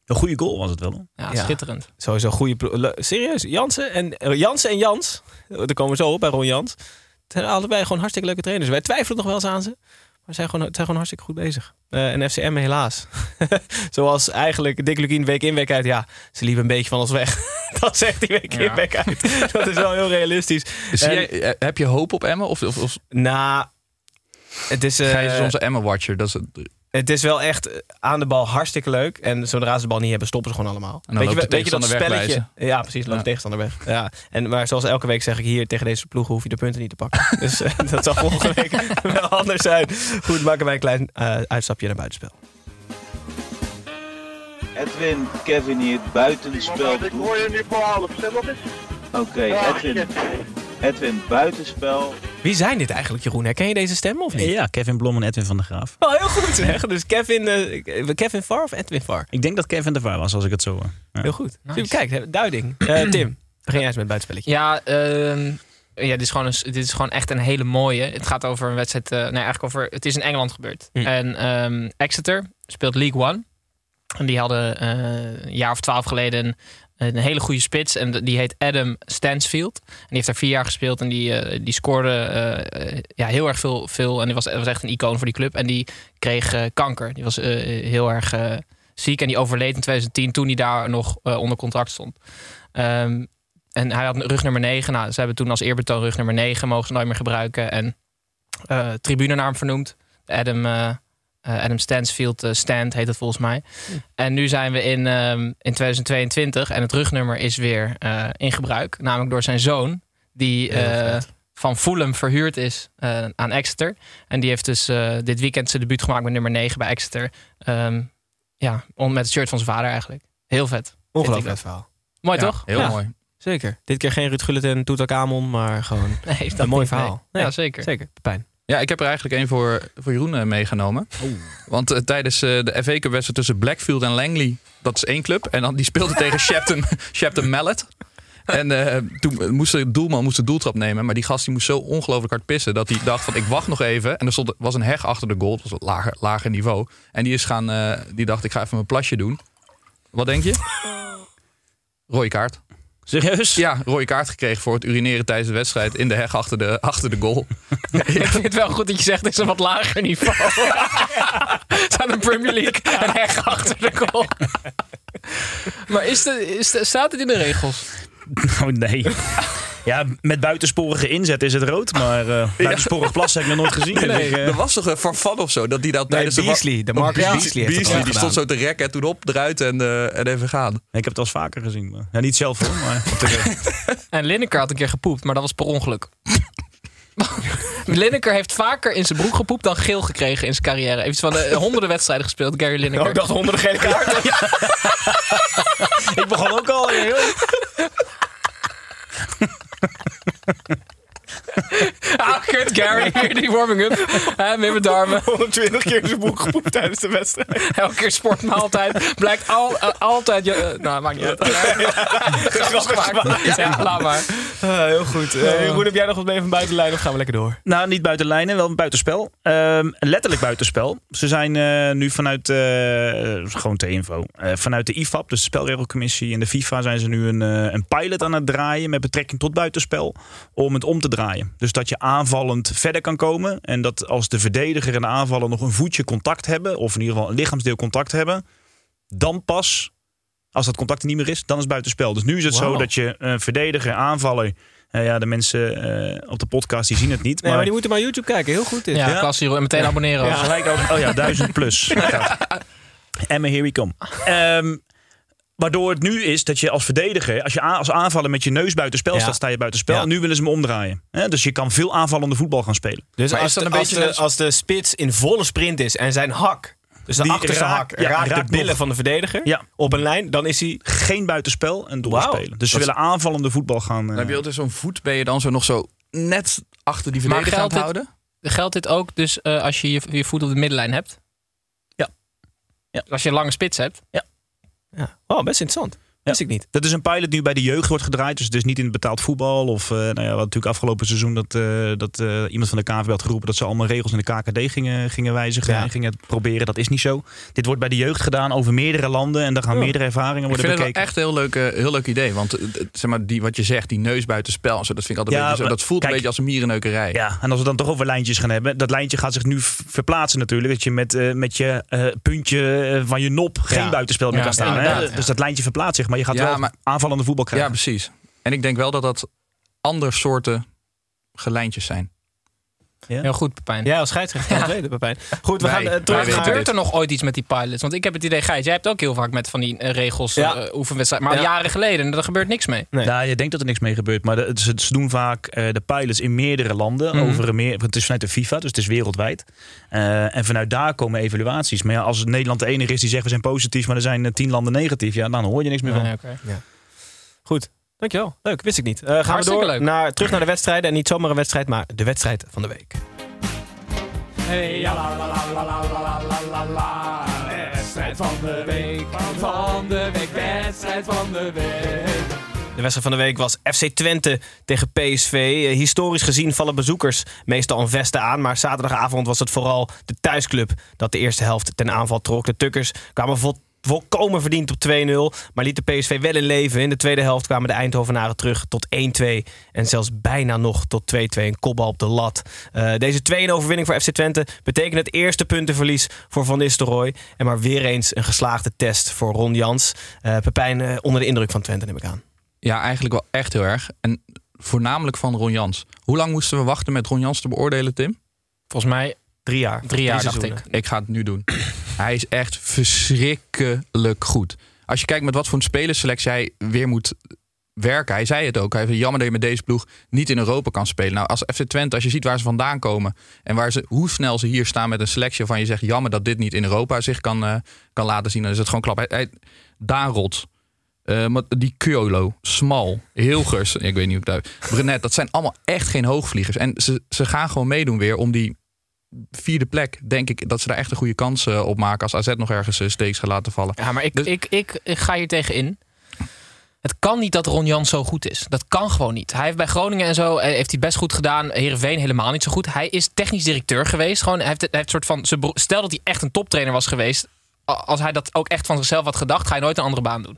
Een goede goal was het wel. ja, Ja. schitterend. Sowieso een goede Serieus, Jansen en, eh, Jansen en Jans. Daar komen we zo op bij Ron Jans. Het zijn allebei gewoon hartstikke leuke trainers. Wij twijfelen nog wel eens aan ze. Maar ze zijn gewoon, zijn gewoon hartstikke goed bezig. Eh, en FCM helaas. Zoals eigenlijk Dick Lukien week in week uit. Ja, ze liepen een beetje van ons weg. dat zegt hij week in week uit. Dat is wel heel realistisch. Zie En- jij, eh, heb je hoop op Emmen? Of, of, of Nou, het is... eh, Gijs is onze Emmen-watcher? Dat is het- Het is wel echt eh, aan de bal hartstikke leuk. En zodra ze de bal niet hebben, stoppen ze gewoon allemaal. En dan loopt de weet je dat tegenstander weg bij spelletje? Ja, precies. Loopt de tegenstander weg. Ja. En, maar zoals elke week zeg ik hier tegen deze ploegen hoef je de punten niet te pakken. dus eh, dat zal volgende week wel anders zijn. Goed, maken wij een klein eh, uitstapje naar buitenspel. Edwin, Kevin hier, buitenspel. Ik hoor je nu voor half. Stem op eens. Oké, Edwin. Edwin, buitenspel. Wie zijn dit eigenlijk, Jeroen? Herken je deze stem of niet? Ja, Kevin Blom en Edwin van der Graaf. Oh, heel goed zeg. Dus Kevin, eh, Kevin Var of Edwin Var? Ik denk dat Kevin de VAR was, als ik het zo hoor. Ja. Heel goed. Nice. Kijk, duiding. Eh, Tim, begin jij eens met het buitenspelletje. Ja, ehm, ja dit, is gewoon een, dit is gewoon echt een hele mooie. Het gaat over een wedstrijd. eh, nee, eigenlijk over. Het is in Engeland gebeurd. Hm. En ehm, Exeter speelt League One. En die hadden eh, een jaar of twaalf geleden een, hele goede spits. En die heet Adam Stansfield. En die heeft daar vier jaar gespeeld. En die, eh, die scoorde eh, ja, heel erg veel, veel. En die was, was echt een icoon voor die club. En die kreeg eh, kanker. Die was heel erg ziek. En die overleed in 2010 toen hij daar nog onder contract stond. Ehm, en hij had rug nummer 9. Nou, ze hebben toen als eerbetoon rug nummer 9 mogen ze nooit meer gebruiken. En tribune hem vernoemd. Adam, Adam Stansfield eh, Stand heet het volgens mij. En nu zijn we in, ehm, in 2022 en het rugnummer is weer eh, in gebruik. Namelijk door zijn zoon. Die, eh, van Fulham verhuurd is eh, aan Exeter. En die heeft dus eh, dit weekend zijn debuut gemaakt met nummer 9 bij Exeter. Ehm, ja, met het shirt van zijn vader eigenlijk. Heel vet. Ongelooflijk vet verhaal. Mooi Ja, toch? heel Ja. mooi. Zeker. Dit keer geen Ruud Gullit en Toetakamon, maar gewoon Nee, een mooi niet, verhaal. nee. Ja, zeker. Zeker, Pepijn. Ja, ik heb er eigenlijk één voor, voor Jeroen eh, meegenomen. Want eh, tijdens eh, de FA Cup wedstrijd tussen Blackfield en Langley, dat is één club. En dan, die speelde tegen Shepton, Shepton Mallet. En eh, toen moest de doelman moest de doeltrap nemen. Maar die gast die moest zo ongelooflijk hard pissen. Dat hij dacht van ik wacht nog even. En er stond, was een heg achter de goal. Het was wat lager, lager niveau. En die is gaan, eh, die dacht ik ga even mijn plasje doen. Wat denk je? Rode kaart. Serieus? Ja, rode kaart gekregen voor het urineren tijdens de wedstrijd in de heg achter de, achter de goal. Ik vind het wel goed dat je zegt, het is een wat lager niveau. Staat een Premier League een heg achter de goal. Maar is de, is de, staat het in de regels? Oh nee. Ja, met buitensporige inzet is het rood, maar eh buitensporig plassen heb ik nog nooit gezien. Nee, Dus ik, eh, er was toch een Farfan of zo? Dat die dat Nee, tijdens de... Beasley, de Marcus Beasley, Beasley heeft die stond zo te rekken, toen op, eruit en, eh, en even gaan. ik heb het wel eens vaker gezien. Maar, ja, niet zelf hoor, maar. En Lineker had een keer gepoept, maar dat was per ongeluk. Lineker heeft vaker in zijn broek gepoept dan geel gekregen in zijn carrière. Heeft van de honderden wedstrijden gespeeld, Gary Lineker. Oh, ik dacht honderden gele kaarten. ik begon ook al. Heel... Ah, kut, Gary. Weer die warming-up. Hè, met mijn darmen. 120 keer zijn broek gepoept tijdens de wedstrijd. Elke keer sportmaaltijd. Blijkt al, eh, altijd... Je, eh, nou, maakt niet uit. Ja, laat maar. Ah, heel goed. Eh, Jeroen, heb jij nog wat mee van buitenlijn of gaan we lekker door? Nou, niet buiten lijnen, wel een buitenspel. Ehm, letterlijk buitenspel. Ze zijn eh, nu vanuit, eh, gewoon ter info, eh, vanuit de IFAB, dus de spelregelcommissie en de FIFA, zijn ze nu een, eh, een pilot aan het draaien met betrekking tot buitenspel om het om te draaien. Dus dat je aanvallend verder kan komen en dat als de verdediger en de aanvaller nog een voetje contact hebben, of in ieder geval een lichaamsdeel contact hebben, dan pas, als dat contact er niet meer is, dan is het buitenspel. Dus nu is het zo dat je een verdediger, aanvaller, eh, ja, de mensen eh, op de podcast die zien het niet. Nee, maar die moeten maar YouTube kijken. Heel goed dit. Ja, Jeroen. En meteen abonneren. Ja, gelijk ook. Oh ja, duizend plus. Emma, here we come. Ehm, waardoor het nu is dat je als verdediger, als je als aanvaller met je neus buiten spel Ja. staat, sta je buiten spel. Ja. Nu willen ze hem omdraaien. Hè, Dus je kan veel aanvallende voetbal gaan spelen. Dus Maar als, een als, beetje de, als de spits in volle sprint is en zijn hak, dus de Die achterste raakt- hak, ja, raakt, raakt de billen nog. van de verdediger Ja. op een lijn, dan is hij... Geen buitenspel en doorspelen. Dus ze willen aanvallende voetbal gaan. Dan eh, heb je altijd zo'n voet, ben je dan zo nog zo net achter die verdediger aan geldt het dit- houden? Geldt dit ook dus eh, als je, je je voet op de middenlijn hebt? Ja. Ja. Dus Als je een lange spits hebt? Ja. Oh, best interessant. Wist ik niet. Dat is een pilot nu bij de jeugd wordt gedraaid. Dus het is niet in het betaald voetbal. Of eh, nou ja, wat natuurlijk afgelopen seizoen dat, eh, dat eh, iemand van de KNVB had geroepen dat ze allemaal regels in de KKD gingen, gingen wijzigen. Ja. En gingen het proberen. Dat is niet zo. Dit wordt bij de jeugd gedaan over meerdere landen. En daar gaan Ja. meerdere ervaringen Ik worden vind het wel bekeken. echt een heel leuk, heel leuk idee. Want het- zeg maar, die, wat je zegt, die neus buiten spel. en Zo, dat vind ik altijd Ja, een beetje zo, dat voelt kijk- een beetje als een mierenneukerij. Ja, en als we dan toch over lijntjes gaan hebben. Dat lijntje gaat zich nu verplaatsen natuurlijk. Dat je met, met je puntje van je nop geen buitenspel meer kan staan. Hè? Dus dat lijntje verplaatst zich. Maar je gaat Ja, wel maar- aanvallende voetbal Ja, krijgen. precies. En ik denk wel dat dat andere soorten gelijntjes zijn. Heel goed, Pepijn. Ja, als scheidsrechter kan het weten, Pepijn. Goed, we Wij- gaan eh, terug. Gebeurt er nog ooit iets met die pilots? Want ik heb het idee, Gijs, jij hebt ook heel vaak met van die eh, regels Ja. eh, oefenwedstrijden. Maar Ja. jaren geleden, en er gebeurt niks mee. Nee. Nou, je denkt dat er niks mee gebeurt, maar de- ze, ze doen vaak eh, de pilots in meerdere landen. Mhm. over een meer, het is vanuit de FIFA, dus het is wereldwijd. Eh, en vanuit daar komen evaluaties. Maar ja, als Nederland de enige is die zegt we zijn positief, maar er zijn tien landen negatief, ja, dan hoor je niks meer van. Nee, oké. Goed, Dankjewel. Leuk, wist ik niet. Eh, gaan we door. Naar, terug naar de wedstrijden. En niet zomaar een wedstrijd, maar de wedstrijd van de week. Hey, Wedstrijd van de week, van de week, wedstrijd van de week. De wedstrijd van de week was FC Twente tegen PSV. Eh, historisch gezien vallen bezoekers meestal een vesten aan. Maar zaterdagavond was het vooral de thuisclub dat de eerste helft ten aanval trok. De Tukkers kwamen vol volkomen verdiend op 2-0. Maar liet de PSV wel in leven. In de tweede helft kwamen de Eindhovenaren terug tot 1-2. En zelfs bijna nog tot 2-2. Een kopbal op de lat. Eh, deze 2-1 overwinning voor FC Twente betekent het eerste puntenverlies voor Van Nistelrooy. En maar weer eens een geslaagde test voor Ron Jans. Eh, Pepijn, eh, onder de indruk van Twente neem ik aan. Ja, eigenlijk wel echt heel erg. En voornamelijk van Ron Jans. Hoe lang moesten we wachten met Ron Jans te beoordelen, Tim? Volgens mij Drie jaar. drie jaar, dacht ik. Ik ga het nu doen. Hij is echt verschrikkelijk goed. Als je kijkt met wat voor een spelerselectie hij weer moet werken. Hij zei het ook. Hij zei, jammer dat je met deze ploeg niet in Europa kan spelen. Nou, als FC Twente, als je ziet waar ze vandaan komen... en waar ze, hoe snel ze hier staan met een selectie... waarvan je zegt, jammer dat dit niet in Europa zich kan, eh, kan laten zien... dan is het gewoon klap. Hij, hij, maar die Kyolo, Smal, Hilgers... ik weet niet hoe uit... Brenet, dat zijn allemaal echt geen hoogvliegers. En ze, ze gaan gewoon meedoen weer om die vierde plek... denk ik dat ze daar echt een goede kans eh, op maken... als AZ nog ergens uh, steeks gaat laten vallen. Ja, maar ik, ik, ik, ik ga hier tegen in. Het kan niet dat Ron Jans zo goed is. Dat kan gewoon niet. Hij heeft bij Groningen en zo eh, heeft hij best goed gedaan. Heerenveen helemaal niet zo goed. Hij is technisch directeur geweest. Gewoon, hij heeft, hij heeft soort van, stel dat hij echt een toptrainer was geweest. Als hij dat ook echt van zichzelf had gedacht, ga je nooit een andere baan doen.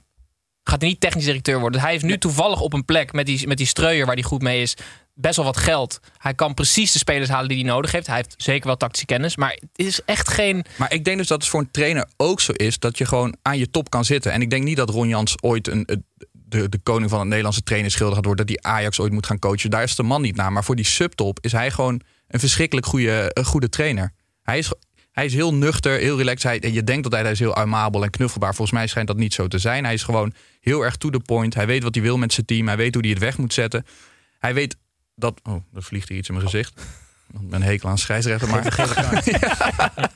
Gaat hij niet technisch directeur worden. Hij heeft nu toevallig op een plek met die, met die streuer waar hij goed mee is. Best wel wat geld. Hij kan precies de spelers halen die hij nodig heeft. Hij heeft zeker wel tactische kennis. Maar het is echt geen. Maar ik denk dus dat het voor een trainer ook zo is dat je gewoon aan je top kan zitten. En ik denk niet dat Ron Jans ooit een, de, de koning van het Nederlandse trainerschilder gaat worden. Dat die Ajax ooit moet gaan coachen. Daar is de man niet naar. Maar voor die subtop is hij gewoon een verschrikkelijk goede, een goede trainer. Hij is, hij is heel nuchter, heel relaxed. Hij, je denkt dat hij, is heel amabel en knuffelbaar. Volgens mij schijnt dat niet zo te zijn. Hij is gewoon heel erg to the point. Hij weet wat hij wil met zijn team. Hij weet hoe hij het weg moet zetten. Hij weet dat... Oh, er vliegt hier iets in mijn gezicht. Ik ben hekel aan scheidsrechter, maar...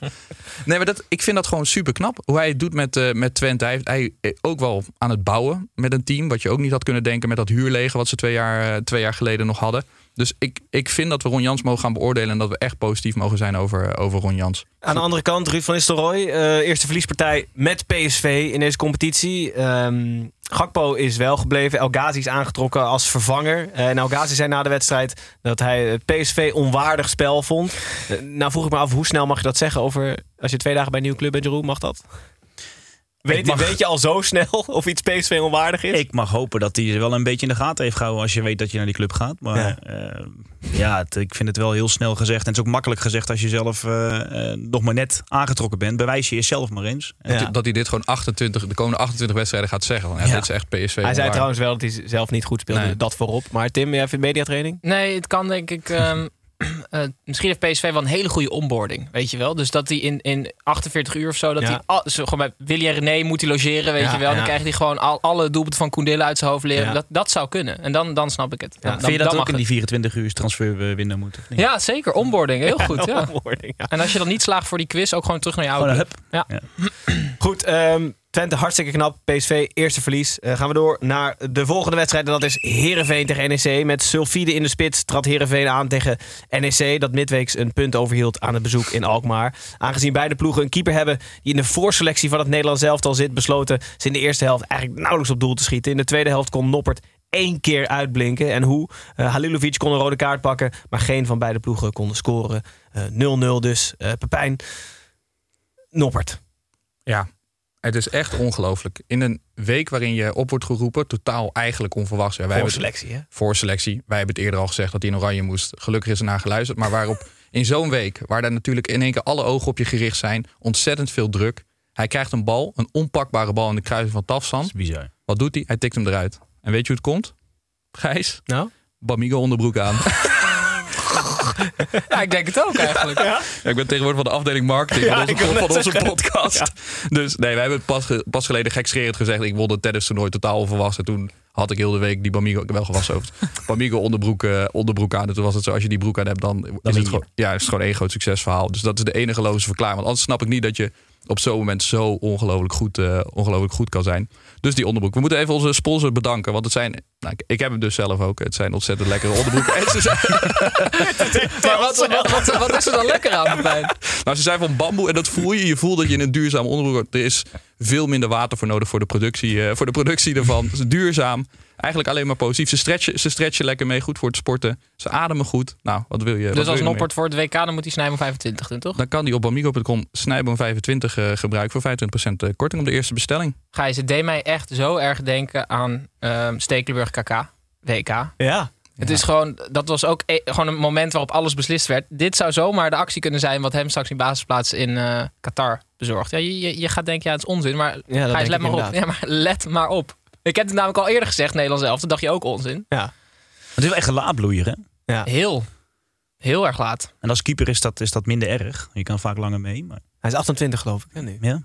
Nee, maar dat, ik vind dat gewoon super knap. Hoe hij het doet met, uh, met Twente. Hij, hij is ook wel aan het bouwen met een team. Wat je ook niet had kunnen denken met dat huurleger... wat ze twee jaar, uh, twee jaar geleden nog hadden. Dus ik, ik vind dat we Ron Jans mogen gaan beoordelen... en dat we echt positief mogen zijn over, over Ron Jans. Aan de andere kant, Ruud van Nistelrooy. Uh, eerste verliespartij met PSV in deze competitie. Um, Gakpo is wel gebleven. El Ghazi is aangetrokken als vervanger. Uh, en El Ghazi zei na de wedstrijd dat hij het PSV onwaardig spel vond. Uh, nou vroeg ik me af, hoe snel mag je dat zeggen over... als je twee dagen bij een nieuwe club bent, Jeroen, mag dat? Weet, mag, weet, je al zo snel of iets PSV onwaardig is? Ik mag hopen dat hij wel een beetje in de gaten heeft gehouden als je weet dat je naar die club gaat. Maar ja, uh, ja het, ik vind het wel heel snel gezegd. En het is ook makkelijk gezegd als je zelf uh, uh, nog maar net aangetrokken bent. Bewijs je jezelf maar eens. Ja. Dat hij dit gewoon 28, de komende 28 wedstrijden gaat zeggen. Ja, Dit is echt PSV Hij onwaardig. zei trouwens wel dat hij zelf niet goed speelde. Nee. Dat voorop. Maar Tim, jij vindt mediatraining? Nee, het kan denk ik... Um, Uh, misschien heeft PSV wel een hele goede onboarding, weet je wel. Dus dat hij in, in 48 uur of zo, dat ja. hij al, zo, gewoon bij Willy en René moet hij logeren, weet ja, je wel. Dan ja. krijgt hij gewoon al, alle doelpunten van Koendilla uit zijn hoofd leren. Dat, dat zou kunnen. En dan, dan snap ik het. Dan, Vind je dat dan ook in die 24 uur transferwindow moet? Of niet? Ja, zeker. Onboarding, heel goed. Ja. onboarding, en als je dan niet slaagt voor die quiz, ook gewoon terug naar je oude club. Ja. Goed, um, Twente hartstikke knap. PSV, eerste verlies. Uh, gaan we door naar de volgende wedstrijd. En dat is Heerenveen tegen NEC. Met Sulfide in de spits trad Heerenveen aan tegen NEC. Dat midweeks een punt overhield aan het bezoek in Alkmaar. Aangezien beide ploegen een keeper hebben die in de voorselectie van het Nederlands elftal zit... besloten ze in de eerste helft eigenlijk nauwelijks op doel te schieten. In de tweede helft kon Noppert één keer uitblinken. En hoe? Uh, Halilovic kon een rode kaart pakken, maar geen van beide ploegen konden scoren. 0-0 uh, dus. Uh, Pepijn, Noppert. Ja, het is echt ongelooflijk. In een week waarin je op wordt geroepen, totaal eigenlijk onverwachts. Wij voor selectie, hè? Voor selectie. Wij hebben het eerder al gezegd dat hij in oranje moest. Gelukkig is er naar geluisterd. Maar waarop in zo'n week, waar daar natuurlijk in één keer alle ogen op je gericht zijn, ontzettend veel druk. Hij krijgt een bal, een onpakbare bal in de kruising van Tafsan. Dat is bizar. Wat doet hij? Hij tikt hem eruit. En weet je hoe het komt? Gijs? Nou? Bamigo onderbroek aan. ja, ik denk het ook eigenlijk. Ja. Ja, ik ben tegenwoordig van de afdeling marketing ja, van onze, van onze podcast. Ja. Dus nee, wij hebben pas, pas geleden gekscherend gezegd... ik wilde tennis toernooi totaal onverwassen. Toen had ik heel de week die Bamigo, wel gewassen over Bamigo onderbroek, uh, onderbroek aan. En toen was het zo, als je die broek aan hebt, dan, dan is het, gewoon, ja, is het gewoon één groot succesverhaal. Dus dat is de enige logische verklaring. Want anders snap ik niet dat je op zo'n moment zo ongelooflijk goed, uh, ongelooflijk goed kan zijn. Dus die onderbroek. We moeten even onze sponsor bedanken. Want het zijn, nou, ik heb hem dus zelf ook. Het zijn ontzettend lekkere onderbroeken. en ze zijn... maar wat, wat, wat, wat, is er dan lekker aan, Pepijn? Nou, ze zijn van bamboe en dat voel je. Je voelt dat je in een duurzaam onderbroek. Er is veel minder water voor nodig voor de productie, uh, voor de productie ervan. Het is duurzaam. Eigenlijk alleen maar positief. Ze stretchen, ze stretchen lekker mee, goed voor het sporten. Ze ademen goed. Nou, wat wil je? Dus als Noppert voor het WK, dan moet hij Snijboom 25 doen, toch? Dan kan hij op bamigo.com Snijboom 25 uh, gebruiken voor 25% korting op de eerste bestelling. Gijs, het deed mij echt zo erg denken aan um, Stekelenburg KK, WK. Ja. Het ja. is gewoon, dat was ook e gewoon een moment waarop alles beslist werd. Dit zou zomaar de actie kunnen zijn wat hem straks in basisplaats in uh, Qatar bezorgt. Ja, je, je gaat denken, ja, het is onzin, maar ja, Gijs, let maar op. Ja, maar let maar op. Ik heb het namelijk al eerder gezegd, Nederlands elf. Toen dacht je ook onzin. Ja. Het is wel echt een laadbloeier, hè? Ja. Heel. Heel erg laat. En als keeper is dat, is dat minder erg. Je kan vaak langer mee. Maar... Hij is 28 geloof ik. Nu. Ja?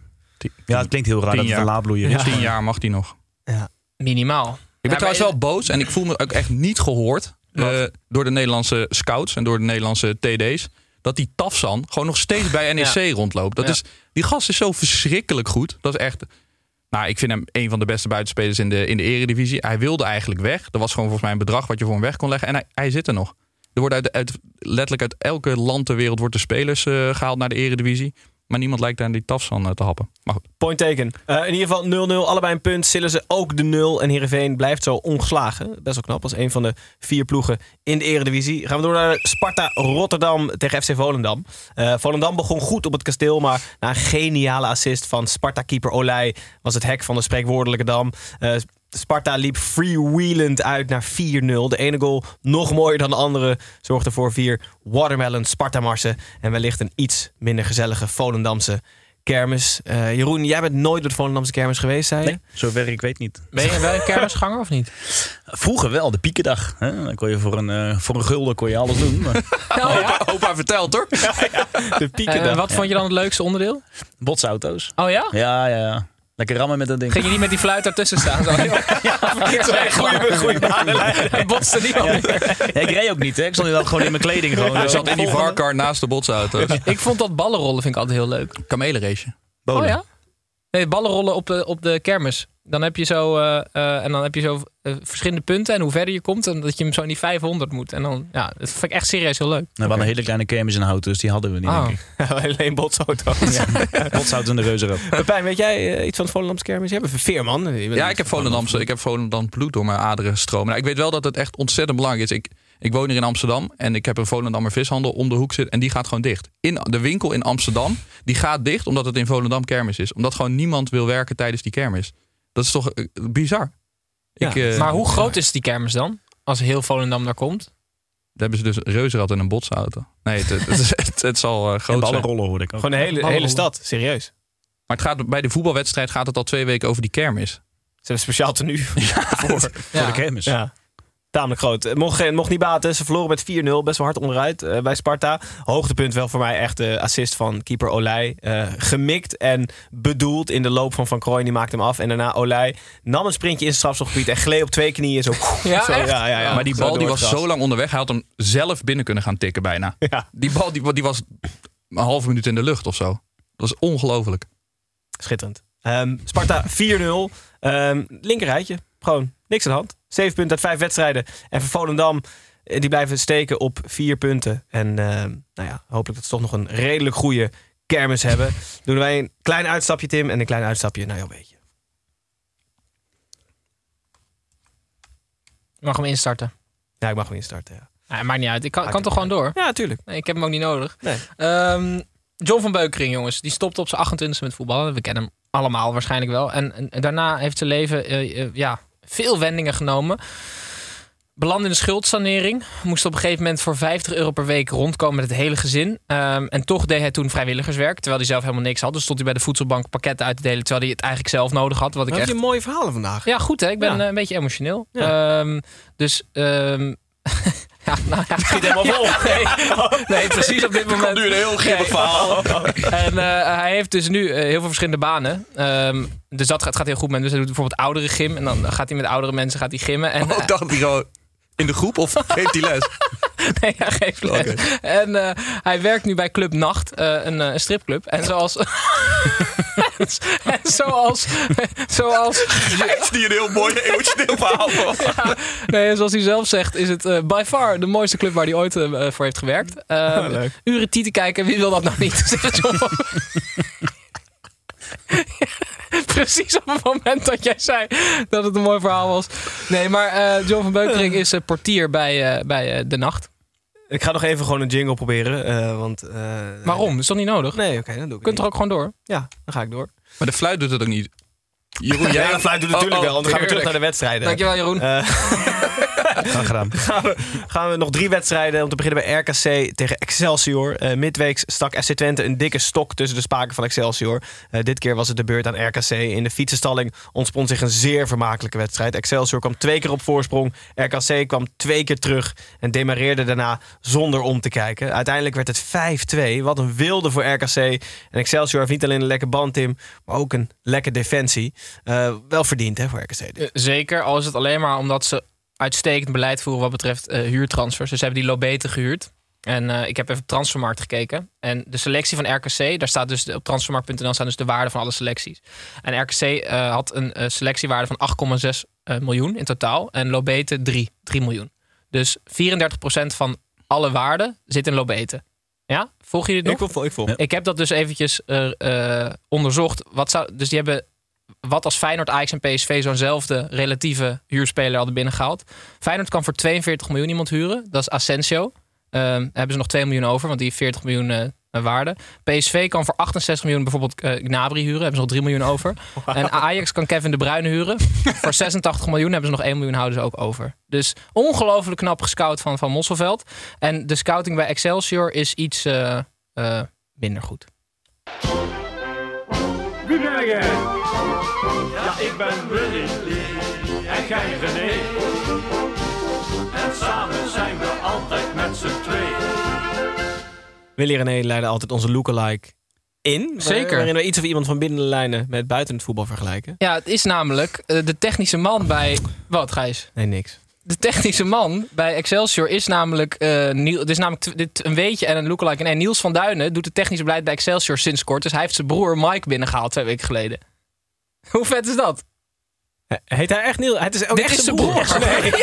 ja, het klinkt heel raar dat het een laadbloeier is. Ja. Tien jaar mag hij nog. Ja. Minimaal. Ik ben trouwens wel boos en ik voel me ook echt niet gehoord eh, door de Nederlandse scouts en door de Nederlandse TD's. Dat die Tafsan gewoon nog steeds bij NEC Ja. rondloopt. Dat Ja. is, die gast is zo verschrikkelijk goed. Dat is echt. Nou, ik vind hem een van de beste buitenspelers in de, in de eredivisie. Hij wilde eigenlijk weg. Dat was gewoon volgens mij een bedrag wat je voor hem weg kon leggen. En hij, hij zit er nog. Er wordt uit, uit, letterlijk uit elke land ter wereld wordt de spelers eh, gehaald naar de eredivisie. Maar niemand lijkt aan die Tafsan eh, te happen. Maar goed. Point taken. Eh, in ieder geval 0-0, allebei een punt. Sillen ze ook de 0. En Heerenveen blijft zo ongeslagen. Best wel knap, als een van de vier ploegen in de eredivisie. Gaan we door naar Sparta Rotterdam tegen FC Volendam. Eh, Volendam begon goed op het kasteel, maar na een geniale assist van Sparta-keeper Olij was het hek van de spreekwoordelijke dam. Sparta liep freewheelend uit naar 4-0. De ene goal, nog mooier dan de andere, zorgde voor vier watermelon Sparta-marsen. En wellicht een iets minder gezellige Volendamse kermis. Eh, Jeroen, jij bent nooit door de Volendamse kermis geweest, zei je? Nee, zover ik weet niet. Ben je wel een kermisganger of niet? Vroeger wel, de piekendag. Hè? Dan kon je voor een, eh, voor een gulden kon je alles doen. Maar... opa, opa vertelt hoor. De En Eh, wat vond je dan het leukste onderdeel? Botsauto's. Oh ja? Ja, ja, ja. Lekker rammen met dat ding. Ging je niet met die fluit ertussen staan? Zo, goeie- goeie banenlijn. En botste niet al meer. Ja, ik reed ook niet, hè. Ik stond inderdaad gewoon in mijn kleding. Gewoon, Hij zo. zat in die varkar naast de botsauto's. Ik vond dat ballenrollen vind ik altijd heel leuk. Kamelenrace. Oh ja? Nee, ballenrollen op de, op de kermis. Dan heb je zo, eh, eh, en dan heb je zo eh, verschillende punten. En hoe verder je komt, en dat je hem zo in die 500 moet. En dan, ja, dat vind ik echt serieus heel leuk. Nou, we hadden een hele kleine kermis in hout, dus die hadden we niet, Oh. denk ik. Alleen botsauto's. Botsauto's en de reuzenrad. Pepijn, weet jij iets van het Volendamse kermis? Je hebt een veerman. Ja, ik heb Volendamse, ik heb Volendam bloed door mijn aderen stromen. Nou, ik weet wel dat het echt ontzettend belangrijk is. Ik, ik woon hier in Amsterdam en ik heb een Volendammer vishandel om de hoek zitten en die gaat gewoon dicht. In de winkel in Amsterdam, die gaat dicht omdat het in Volendam kermis is. Omdat gewoon niemand wil werken tijdens die kermis. Dat is toch eh, bizar. Ja. Ik, eh, maar hoe groot is die kermis dan? Als heel Volendam daar komt? Daar hebben ze dus een reuzenrad en een botsauto. Nee, het, het, het, het, het zal eh, groot zijn. ballenrollen hoorde ik ook. Gewoon de hele, hele stad, serieus. Maar het gaat, bij de voetbalwedstrijd gaat het al twee weken over die kermis. Ze hebben een speciaal tenue voor, Voor de kermis. Ja. Tamelijk groot. Het mocht, geen- mocht niet baten. Ze verloren met 4-0. Best wel hard onderuit eh, bij Sparta. Hoogtepunt wel voor mij echt de assist van keeper Olij. Eh, gemikt en bedoeld in de loop van Van Krooij. Die maakte hem af. En daarna Olij nam een sprintje in zijn strafschopgebied. En gleed op twee knieën. Zo, Ja, zo, echt? ja, ja, ja. maar die bal die was zo lang onderweg. Hij had hem zelf binnen kunnen gaan tikken bijna. Ja. Die bal die, die was een halve minuut in de lucht of zo. Dat was ongelooflijk. Schitterend. Ehm, Sparta 4-0. Ehm linkerrijtje. Gewoon niks aan de hand. 7 punten uit 5 wedstrijden. En voor Volendam, eh, die blijven steken op 4 punten. En ehm, nou ja, hopelijk dat ze toch nog een redelijk goede kermis hebben. Doen wij een klein uitstapje, Tim. En een klein uitstapje naar jouw beetje. Je mag hem instarten. Ja, ik mag hem instarten. Ja, Ja, maakt niet uit. Ik kan, kan toch gewoon door? ja tuurlijk. Nee, ik heb hem ook niet nodig. Nee. Ehm, John van Beukering, jongens. Die stopte op zijn 28e met voetballen. We kennen hem allemaal waarschijnlijk wel. En, en daarna heeft zijn leven eh, eh, ja, veel wendingen genomen. Belandde in de schuldsanering. Moest op een gegeven moment voor 50 euro per week rondkomen met het hele gezin. Ehm, en toch deed hij toen vrijwilligerswerk. Terwijl hij zelf helemaal niks had. Dus stond hij bij de voedselbank pakketten uit te delen. Terwijl hij het eigenlijk zelf nodig had. Wat ik Heb echt je mooie verhalen vandaag? ja, goed hè. Ik ben Ja. eh, een beetje emotioneel. Ja. Ehm, dus, ehm, ja, nou ja. Schiet helemaal vol. Nee, nee, precies op dit moment. nu een heel grimmig Nee. verhaal. En eh, hij heeft dus nu eh, heel veel verschillende banen. Ehm, dus dat gaat, gaat heel goed met. Dus hij doet bijvoorbeeld oudere gym. En dan gaat hij met oudere mensen gaat hij gymmen. En, Oh, dacht hij gewoon in de groep of geeft hij les? nee, hij geeft les. En eh, hij werkt nu bij Club Nacht, eh, een, eh, een stripclub. En zoals... en zoals... zoals Heeft hij een heel mooi emotioneel verhaal van? Ja, nee, en zoals hij zelf zegt, is het by far de mooiste club waar hij ooit voor heeft gewerkt. Uh, leuk. uren te kijken, wie wil dat nou niet? Zegt John Precies op het moment dat jij zei dat het een mooi verhaal was. Nee, maar eh, John van Beukering is eh, portier bij, eh, bij eh, De Nacht. Ik ga nog even gewoon een jingle proberen. eh, want, eh, Waarom? Dat is toch niet nodig? Nee, oké, dan doe ik kunt er ook gewoon door. Ja, dan ga ik door. Maar de fluit doet het ook niet. Jeroen, Ja, jij... de fluit doet natuurlijk Oh, oh, wel. Want dan gaan we terug naar de wedstrijden. Dankjewel Jeroen. Eh, gaan, we, gaan we nog drie wedstrijden. Om te beginnen bij RKC tegen Excelsior. Eh midweeks stak FC Twente een dikke stok tussen de spaken van Excelsior. Eh, dit keer was het de beurt aan RKC. In de fietsenstalling ontspond zich een zeer vermakelijke wedstrijd. Excelsior kwam twee keer op voorsprong. RKC kwam twee keer terug en demareerde daarna zonder om te kijken. Uiteindelijk werd het 5-2. Wat een wilde voor RKC. En Excelsior heeft niet alleen een lekker band, Tim, maar ook een lekker defensie. Eh, wel verdiend hè, voor RKC. dit. Eh, Zeker, al is het alleen maar omdat ze uitstekend beleid voeren wat betreft eh, huurtransfers. Dus ze hebben die Lobete gehuurd. En eh, ik heb even op Transfermarkt gekeken. En de selectie van RKC, daar staat dus op transfermarkt.nl staan dus de waarde van alle selecties. En RKC eh, had een selectiewaarde van 8,6 eh, miljoen in totaal. En Lobete 3, 3 miljoen. Dus 34% van alle waarde zit in Lobete. Ja, volg je dit nog? Ik volg, ik volg. Ik heb dat dus eventjes onderzocht. Wat zou, dus die hebben wat als Feyenoord, Ajax en PSV zo'nzelfde relatieve huurspeler hadden binnengehaald. Feyenoord kan voor 42 miljoen iemand huren. Dat is Asensio. Ehm, hebben ze nog 2 miljoen over, want die heeft 40 miljoen eh, waarde. PSV kan voor 68 miljoen bijvoorbeeld eh, Gnabry huren. Hebben ze nog 3 miljoen over. En Ajax kan Kevin De Bruyne huren. voor 86 miljoen hebben ze nog 1 miljoen houden ze ook over. Dus ongelooflijk knap gescout van Van Mosselveld. En de scouting bij Excelsior is iets eh, minder goed. Wie ben jij? Ja, ik ben Willy en jij René. En samen zijn we altijd met z'n tweeën. Willy René leidde altijd onze lookalike in. Zeker. Waarin we iets of iemand van binnen de lijnen met buiten het voetbal vergelijken. Ja, het is namelijk eh, de technische man bij. Wat, Gijs? Nee, niks. De technische man bij Excelsior is namelijk. eh Niel, het is namelijk dit een weetje en een lookalike. En Niels van Duinen doet het technische beleid bij Excelsior sinds kort. Dus hij heeft zijn broer Mike binnengehaald twee weken geleden. Hoe vet is dat? Heet hij echt Niels? Het is ook Dit echt is zijn broer. broer. Nee.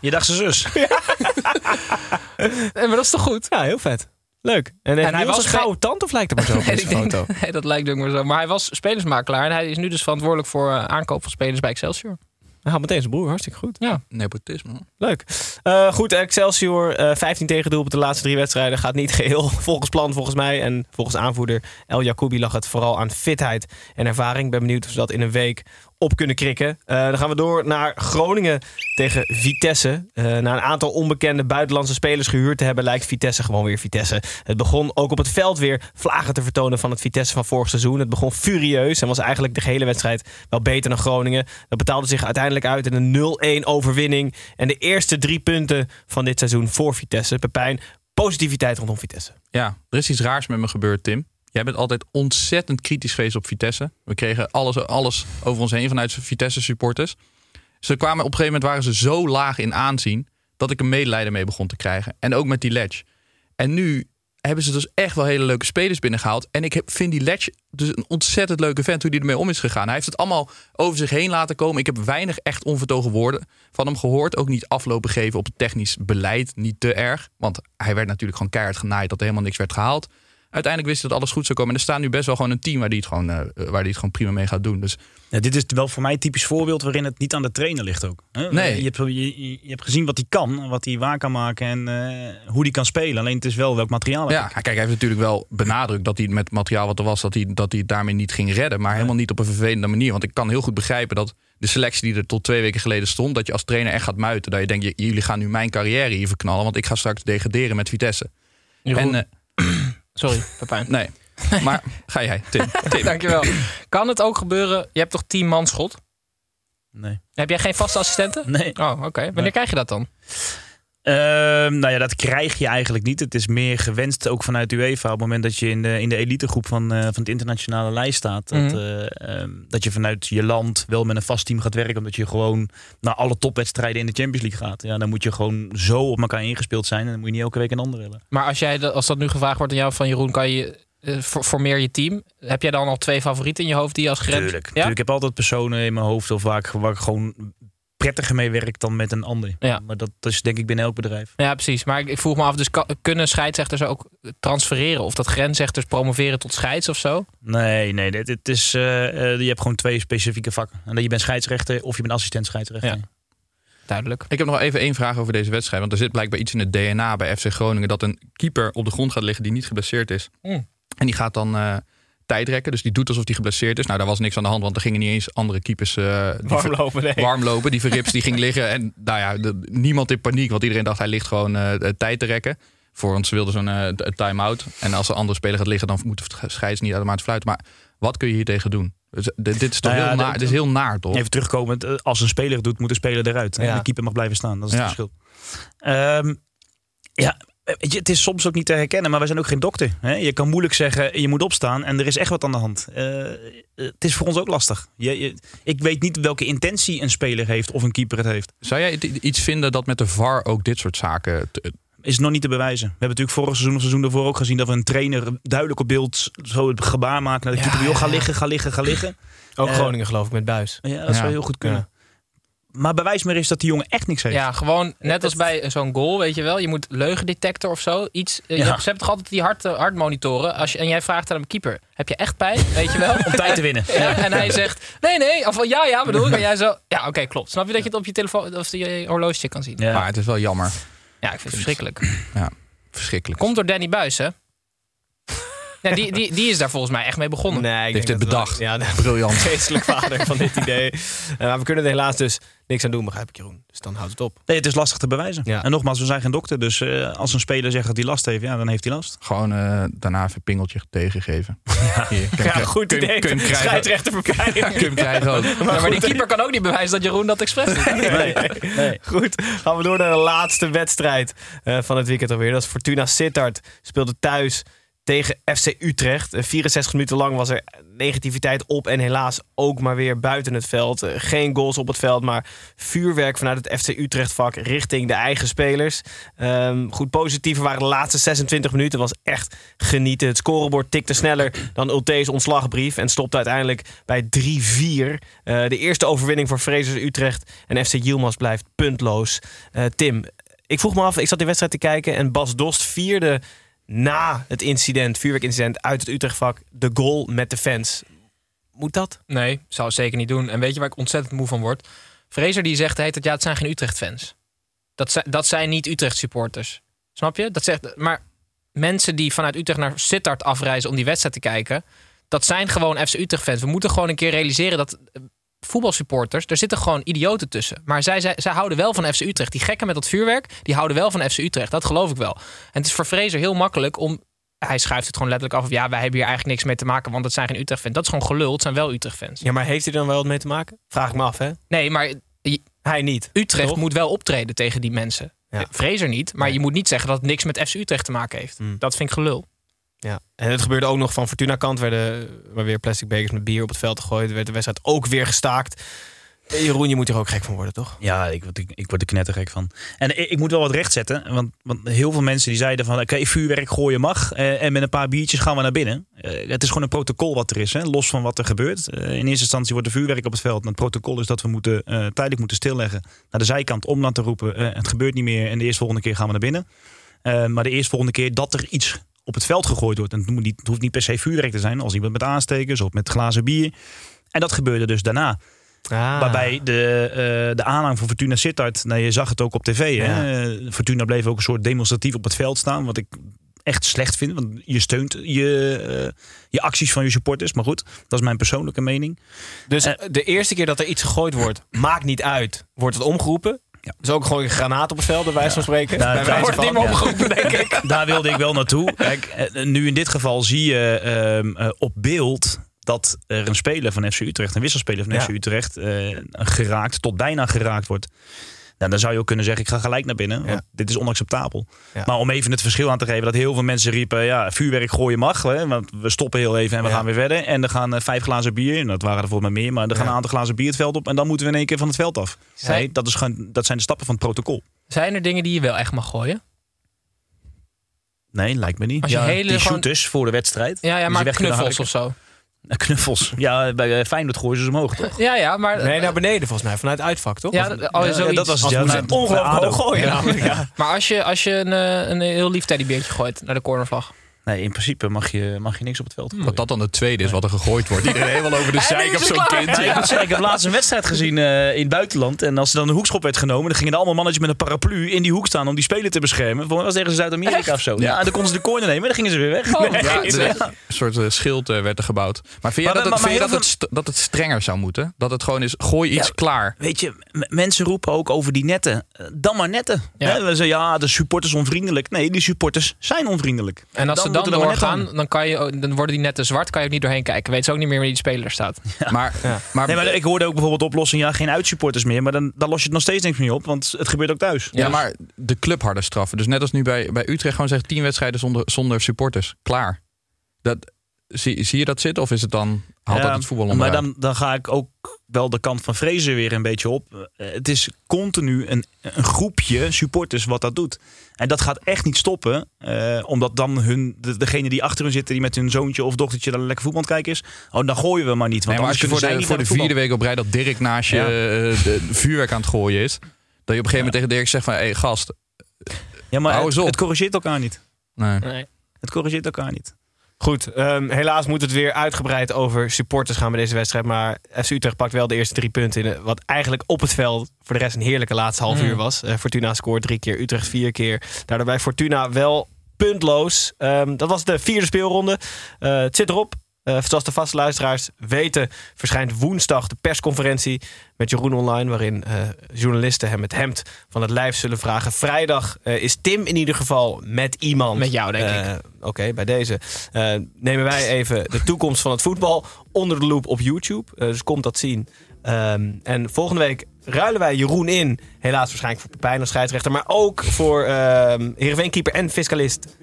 Je dacht zijn zus. Eh, Maar dat is toch goed? Ja, heel vet. Leuk. En, en hij was een gouden tand of lijkt het maar zo op Nee, deze denk- foto? nee, dat lijkt ook maar zo. Maar hij was spelersmakelaar en hij is nu dus verantwoordelijk voor eh, aankoop van spelers bij Excelsior. Hij had meteen zijn broer, hartstikke goed. Ja. Nepotisme. Leuk. Eh, goed, Excelsior, eh 15 tegendoel op de laatste drie wedstrijden. Gaat niet geheel volgens plan, volgens mij. En volgens aanvoerder El Jacoubi lag het vooral aan fitheid en ervaring. Ik ben benieuwd of ze dat in een week op kunnen krikken. Eh, dan gaan we door naar Groningen tegen Vitesse. Eh, na een aantal onbekende buitenlandse spelers gehuurd te hebben... lijkt Vitesse gewoon weer Vitesse. Het begon ook op het veld weer vlagen te vertonen van het Vitesse van vorig seizoen. Het begon furieus en was eigenlijk de gehele wedstrijd wel beter dan Groningen. Dat betaalde zich uiteindelijk uit in een 0-1 overwinning. En de eerste drie punten van dit seizoen voor Vitesse. Pepijn, positiviteit rondom Vitesse. Ja, er is iets raars met me gebeurd, Tim. Jij bent altijd ontzettend kritisch geweest op Vitesse. We kregen alles, alles over ons heen vanuit Vitesse supporters. Ze kwamen op een gegeven moment waren ze zo laag in aanzien dat ik een medelijden mee begon te krijgen. En ook met die Ledge. En nu hebben ze dus echt wel hele leuke spelers binnengehaald. En ik vind die Ledge dus een ontzettend leuke vent hoe die ermee om is gegaan. Hij heeft het allemaal over zich heen laten komen. Ik heb weinig echt onvertogen woorden van hem gehoord. Ook niet aflopen geven op het technisch beleid. Niet te erg. Want hij werd natuurlijk gewoon keihard genaaid dat er helemaal niks werd gehaald. Uiteindelijk wist hij dat alles goed zou komen. En er staat nu best wel gewoon een team waar die het gewoon, eh, waar die het gewoon prima mee gaat doen. Dus Ja, dit is wel voor mij een typisch voorbeeld waarin het niet aan de trainer ligt ook. Hè? Nee. Je, hebt, je, je hebt gezien wat hij kan, wat hij waar kan maken en eh, hoe hij kan spelen. Alleen het is wel welk materiaal Ja, kijk, hij heeft natuurlijk wel benadrukt dat hij met het materiaal wat er was, dat hij, dat hij het daarmee niet ging redden. Maar helemaal niet op een vervelende manier. Want ik kan heel goed begrijpen dat de selectie die er tot twee weken geleden stond, dat je als trainer echt gaat muiten. Dat je denkt, jullie gaan nu mijn carrière hier verknallen, want ik ga straks degraderen met Vitesse. Jeroen. En, eh, Sorry, Pepijn. nee, maar ga jij, Tim. Tim. Dankjewel. Kan het ook gebeuren? Je hebt toch 10 man schot? Nee. Heb jij geen vaste assistenten? Nee. Oh, oké. Wanneer Nee. krijg je dat dan? Ehm, nou ja, dat krijg je eigenlijk niet. Het is meer gewenst ook vanuit UEFA. Op het moment dat je in de, in de elitegroep van, eh, van het internationale lijst staat. Dat, Mhm. eh, ehm, dat je vanuit je land wel met een vast team gaat werken. Omdat je gewoon naar alle topwedstrijden in de Champions League gaat. Ja, dan moet je gewoon zo op elkaar ingespeeld zijn. En dan moet je niet elke week een ander hebben. Maar als, jij, als dat nu gevraagd wordt aan jou van Jeroen, kan je eh, for- formeer je team. Heb jij dan al twee favorieten in je hoofd die je als gerend? Tuurlijk. Ja? Tuurlijk. Ik heb altijd personen in mijn hoofd of waar ik, waar ik gewoon prettiger mee werk dan met een ander. Ja. Maar dat is denk ik binnen elk bedrijf. Ja, precies. Maar ik, ik vroeg me af, dus kunnen scheidsrechters ook transfereren? Of dat grensrechters promoveren tot scheids of zo? Nee, nee. Dit, dit is, eh, eh, je hebt gewoon twee specifieke vakken. En dat je bent scheidsrechter of je bent assistent scheidsrechter. Ja. Duidelijk. Ik heb nog even één vraag over deze wedstrijd. Want er zit blijkbaar iets in het DNA bij FC Groningen dat een keeper op de grond gaat liggen die niet geblesseerd is. Hmm. En die gaat dan eh tijdrekken. Dus die doet alsof hij geblesseerd is. Nou, daar was niks aan de hand, want er gingen niet eens andere keepers eh, die Warm lopen, nee. warm lopen. Die verrips die ging liggen. En nou ja, de- niemand in paniek, want iedereen dacht hij ligt gewoon eh, tijd te rekken. Voor ons wilde zo'n eh, t- time-out. En als een andere speler gaat liggen, dan moet de scheids niet automatisch fluiten. Maar wat kun je hier tegen doen? Dus, dit is toch Nou ja, heel, naar, dit is heel naar, toch? Even terugkomend. Als een speler het doet, moet de speler eruit. En Ja. de keeper mag blijven staan. Dat is Ja. het verschil. Ehm, ja, het is soms ook niet te herkennen, maar wij zijn ook geen dokter. Hè? Je kan moeilijk zeggen, je moet opstaan en er is echt wat aan de hand. Eh, het is voor ons ook lastig. Je, je- ik weet niet welke intentie een speler heeft of een keeper het heeft. Zou jij iets vinden dat met de VAR ook dit soort zaken... te- Is nog niet te bewijzen. We hebben natuurlijk vorig seizoen of seizoen daarvoor ook gezien dat we een trainer duidelijk op beeld zo het gebaar maken naar de keeper. Joh, ga liggen, ga liggen, ga liggen. Ook Eh, Groningen geloof ik met Buis. Ja, dat zou heel goed kunnen. Maar bewijs maar eens dat die jongen echt niks heeft. Ja, gewoon net als bij zo'n goal, weet je wel. Je moet leugendetector of zo. Iets, eh, je Ja. hebt- Ze hebben toch altijd die hart, eh, hartmonitoren. Als je, en jij vraagt aan hem, keeper, heb je echt pijn? Weet je wel? Om tijd te winnen. Ja, en hij zegt, nee, nee. Of ja, ja, bedoel ik. En jij zo, ja, oké, klopt. Snap je dat je het op je telefoon of je horloge kan zien? Maar het is wel jammer. Ja, ik vind het verschrikkelijk. Ja, verschrikkelijk. Komt door Danny Buis, hè? Ja, die, die, die is daar volgens mij echt mee begonnen. Nee, ik heeft dat bedacht. Ja, de Briljant. geestelijk vader van dit idee. Eh, maar we kunnen er helaas dus niks aan doen, begrijp ik Jeroen. Dus dan houdt het op. Nee, het is lastig te bewijzen. Ja. En nogmaals, we zijn geen dokter. Dus eh, als een speler zegt dat hij last heeft, ja, dan heeft hij last. Gewoon eh, daarna even een pingeltje tegengeven. Hier, kun- Ja, goed kun- idee. kun krijgen. Scheidsrechter verbijten. Kun hem krijgen ook. Maar, maar die keeper kan ook niet bewijzen dat Jeroen dat expres doet. Nee. Goed, gaan we door naar de laatste wedstrijd eh, van het weekend alweer. Dat is Fortuna Sittard. Speelde thuis tegen FC Utrecht. Eh, 64 minuten lang was er negativiteit op. En helaas ook maar weer buiten het veld. Eh, geen goals op het veld, maar vuurwerk vanuit het FC Utrecht vak richting de eigen spelers. Ehm, goed, positiever waren de laatste 26 minuten. was echt genieten. Het scorebord tikte sneller dan Ulte's ontslagbrief. En stopte uiteindelijk bij 3-4. Eh, de eerste overwinning voor Frezers Utrecht. En FC Yilmaz blijft puntloos. Eh, Tim, ik vroeg me af, ik zat die wedstrijd te kijken. En Bas Dost vierde na het incident, vuurwerkincident uit het Utrecht-vak, de goal met de fans. Moet dat? Nee, zou het zeker niet doen. En weet je waar ik ontzettend moe van word? Fraser die zegt heet dat ja, het zijn geen Utrecht-fans. Dat zijn, dat zijn niet Utrecht-supporters. Snap je? Dat zegt, maar mensen die vanuit Utrecht naar Sittard afreizen om die wedstrijd te kijken, dat zijn gewoon FC Utrecht-fans. We moeten gewoon een keer realiseren dat eh, voetbalsupporters, er zitten gewoon idioten tussen. Maar zij, zij, zij houden wel van FC Utrecht. Die gekken met dat vuurwerk, die houden wel van FC Utrecht. Dat geloof ik wel. En het is voor Fraser heel makkelijk om hij schuift het gewoon letterlijk af. Of ja, wij hebben hier eigenlijk niks mee te maken, want het zijn geen Utrecht-fans. Dat is gewoon gelul. Het zijn wel Utrecht-fans. Ja, maar heeft hij dan wel wat mee te maken? Vraag ik me af, hè? Nee, maar je- Hij niet. Utrecht toch? moet wel optreden tegen die mensen. Ja. Niet, maar je moet niet zeggen dat het niks met FC Utrecht te maken heeft. Hmm. Dat vind ik gelul. Ja, en het gebeurde ook nog van Fortuna kant. Werden weer plastic bekers met bier op het veld gegooid. Werd de wedstrijd ook weer gestaakt. Eh, Jeroen, je moet er ook gek van worden, toch? Ja, ik, word- ik, word er knettergek van. En ik, ik moet wel wat recht zetten. Want, want heel veel mensen die zeiden van... oké, vuurwerk gooien mag. eh, en met een paar biertjes gaan we naar binnen. Eh, het is gewoon een protocol wat er is. Hè, los van wat er gebeurt. In eerste instantie wordt er vuurwerk op het veld. En het protocol is dat we moeten, tijdelijk moeten stilleggen. Naar de zijkant om dan te roepen... het gebeurt niet meer en de eerstvolgende keer gaan we naar binnen. Maar de eerstvolgende keer dat er iets op het veld gegooid wordt... en het, moet niet, het hoeft niet per se vuurwerk te zijn... als iemand met aanstekers of met glazen bier. En dat gebeurde dus daarna. Ah. Waarbij de, eh, de aanhang van Fortuna Sittard, nou, je zag het ook op tv. Hè? Eh, Fortuna bleef ook een soort demonstratief op het veld staan. Wat ik echt slecht vind. Want je steunt je, eh, je acties van je supporters. Maar goed, dat is mijn persoonlijke mening. Dus de eerste keer dat er iets gegooid wordt, maakt niet uit. Wordt het omgeroepen? Dus ook gewoon een granaat op het veld, bij wijze van spreken. Daar- Bij daar- wijze van, ja. niet meer omgeroepen, denk ik. Daar wilde ik wel naartoe. Kijk, eh, nu in dit geval zie je ehm, eh, op beeld dat er een speler van FC Utrecht, een wisselspeler van Ja. FC Utrecht, eh, geraakt, tot bijna geraakt wordt. Dan zou je ook kunnen zeggen, ik ga gelijk naar binnen. Want dit is onacceptabel. Ja. Maar om even het verschil aan te geven, dat heel veel mensen riepen, ja, vuurwerk gooien mag. Hè, want we stoppen heel even en we Ja. gaan weer verder. En er gaan eh, vijf glazen bier, en dat waren er volgens mij meer, maar er gaan Ja. een aantal glazen bier het veld op. En dan moeten we in één keer van het veld af. Nee, dat, is gewoon, dat zijn de stappen van het protocol. Zijn er dingen die je wel echt mag gooien? Nee, lijkt me niet. Als je ja, hele die gewoon- shooters voor de wedstrijd. Ja, ja maar knuffels of zo. Ja, Knuffels. Ja, bij eh, Feyenoord gooien ze ze omhoog, toch? Ja, ja, maar... Nee, naar beneden volgens mij, vanuit uitvak, toch? Ja, oh, Ja, dat was het, ja. ongelooflijk hoog gooien. Ja. Maar als je, als je een, eh, een heel lief teddybeertje gooit naar de cornervlag. Nee, in principe mag je, mag je niks op het veld gooien. Dat dat dan de tweede is wat er gegooid wordt. Iedereen helemaal over de zeik op het zo'n kind. Ja, ik moet zeggen, ik heb laatst een wedstrijd gezien eh, in het buitenland. En als er dan een hoekschop werd genomen, dan gingen er allemaal mannetjes met een paraplu in die hoek staan om die speler te beschermen. Volgens mij was het ergens Zuid-Amerika of zo. Ja. en dan konden ze de corner nemen en dan gingen ze weer weg. Oh, Nee, Ja, een soort eh, schild eh, werd er gebouwd. Maar vind dat, het, je dat, het, dat het strenger zou moeten? Dat het gewoon is, gooi iets Ja. klaar. Weet je, mensen roepen ook over die netten. Dan maar netten. Ja. Hè, we zeggen, ja, de supporters onvriendelijk. Nee, die supporters zijn onvriendelijk. En als dan dan doorgaan, dan, kan je, dan worden die netten zwart, kan je ook niet doorheen kijken. Weet ze ook niet meer waar die speler staat. Maar, maar, nee, maar ik hoorde ook bijvoorbeeld oplossing, ja, geen uitsupporters meer. Maar dan, dan los je het nog steeds niks meer op, want het gebeurt ook thuis. Ja, maar de club harde straffen. Dus net als nu bij, bij Utrecht gewoon zeggen tien wedstrijden zonder, zonder supporters. Klaar. Dat, zie, zie je dat zitten of is het dan, haalt dat het voetbal Maar onderuit? dan, dan ga ik ook wel de kant van vrezen weer een beetje op. Eh, Het is continu een, een groepje supporters wat dat doet. En dat gaat echt niet stoppen. eh, omdat dan hun, de, degene die achter hun zitten, die met hun zoontje of dochtertje dan lekker voetbal aan het kijken is. Oh, dan gooien we maar niet. Want Nee, maar als je voor de, voor vierde week op rij dat Dirk naast je eh, de vuurwerk aan het gooien is. Dat je op een gegeven moment tegen Dirk zegt van... Hé hey, gast. Ja, maar hou het, eens op. het corrigeert elkaar niet. Nee. Nee. Het corrigeert elkaar niet. Goed, ehm, helaas moet het weer uitgebreid over supporters gaan bij deze wedstrijd. Maar FC Utrecht pakt wel de eerste drie punten in. Wat eigenlijk op het veld voor de rest een heerlijke laatste half Mm. uur was. Eh, Fortuna scoort drie keer, Utrecht vier keer. Daardoor bij Fortuna wel puntloos. Ehm, dat was de vierde speelronde. Eh, het zit erop. Eh, zoals de vaste luisteraars weten, verschijnt woensdag de persconferentie met Jeroen Online. Waarin eh, journalisten hem het hemd van het lijf zullen vragen. Vrijdag eh, is Tim in ieder geval met iemand. Met jou, denk Eh, Oké, bij deze nemen wij even de toekomst van het voetbal onder de loep op YouTube. Dus komt dat zien. Ehm, en volgende week ruilen wij Jeroen in. Helaas waarschijnlijk voor Pepijn als scheidsrechter. Maar ook voor ehm Heerenveen-keeper en fiscalist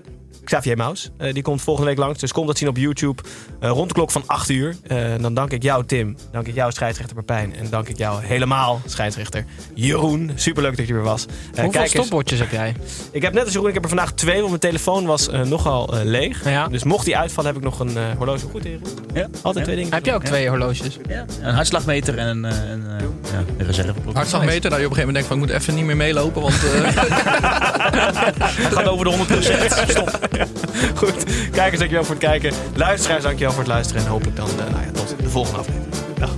Xavier Maus. Eh, die komt volgende week langs. Dus kom dat zien op YouTube eh, rond de klok van 8 uur. Eh, dan dank ik jou Tim. Dank ik jou scheidsrechter Pepijn. En dank ik jou helemaal scheidsrechter Jeroen. Superleuk dat je er weer was. Eh, Hoeveel kijk eens- stopwatches heb jij? ik heb net als Jeroen, ik heb er vandaag twee, want mijn telefoon was nogal leeg. Dus mocht die uitvallen, heb ik nog een horloge. Goed, heren? Ja. Altijd twee dingen. Heb je ook twee horloges? Ja. Een hartslagmeter en een, eh, een, eh, ja, een. Hartslagmeter, dat je op een gegeven moment denkt van... ik moet even niet meer meelopen, want... eh, Het gaat over de 100%. Stop. Goed, kijkers, dankjewel voor het kijken. Luisteraars, dankjewel voor het luisteren. En hopelijk dan eh, nou ja, tot de volgende aflevering. Dag.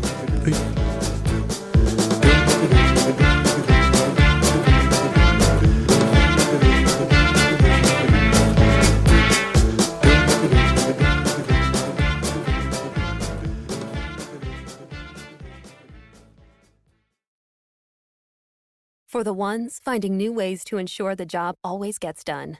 For the ones finding new ways to ensure the job always gets done.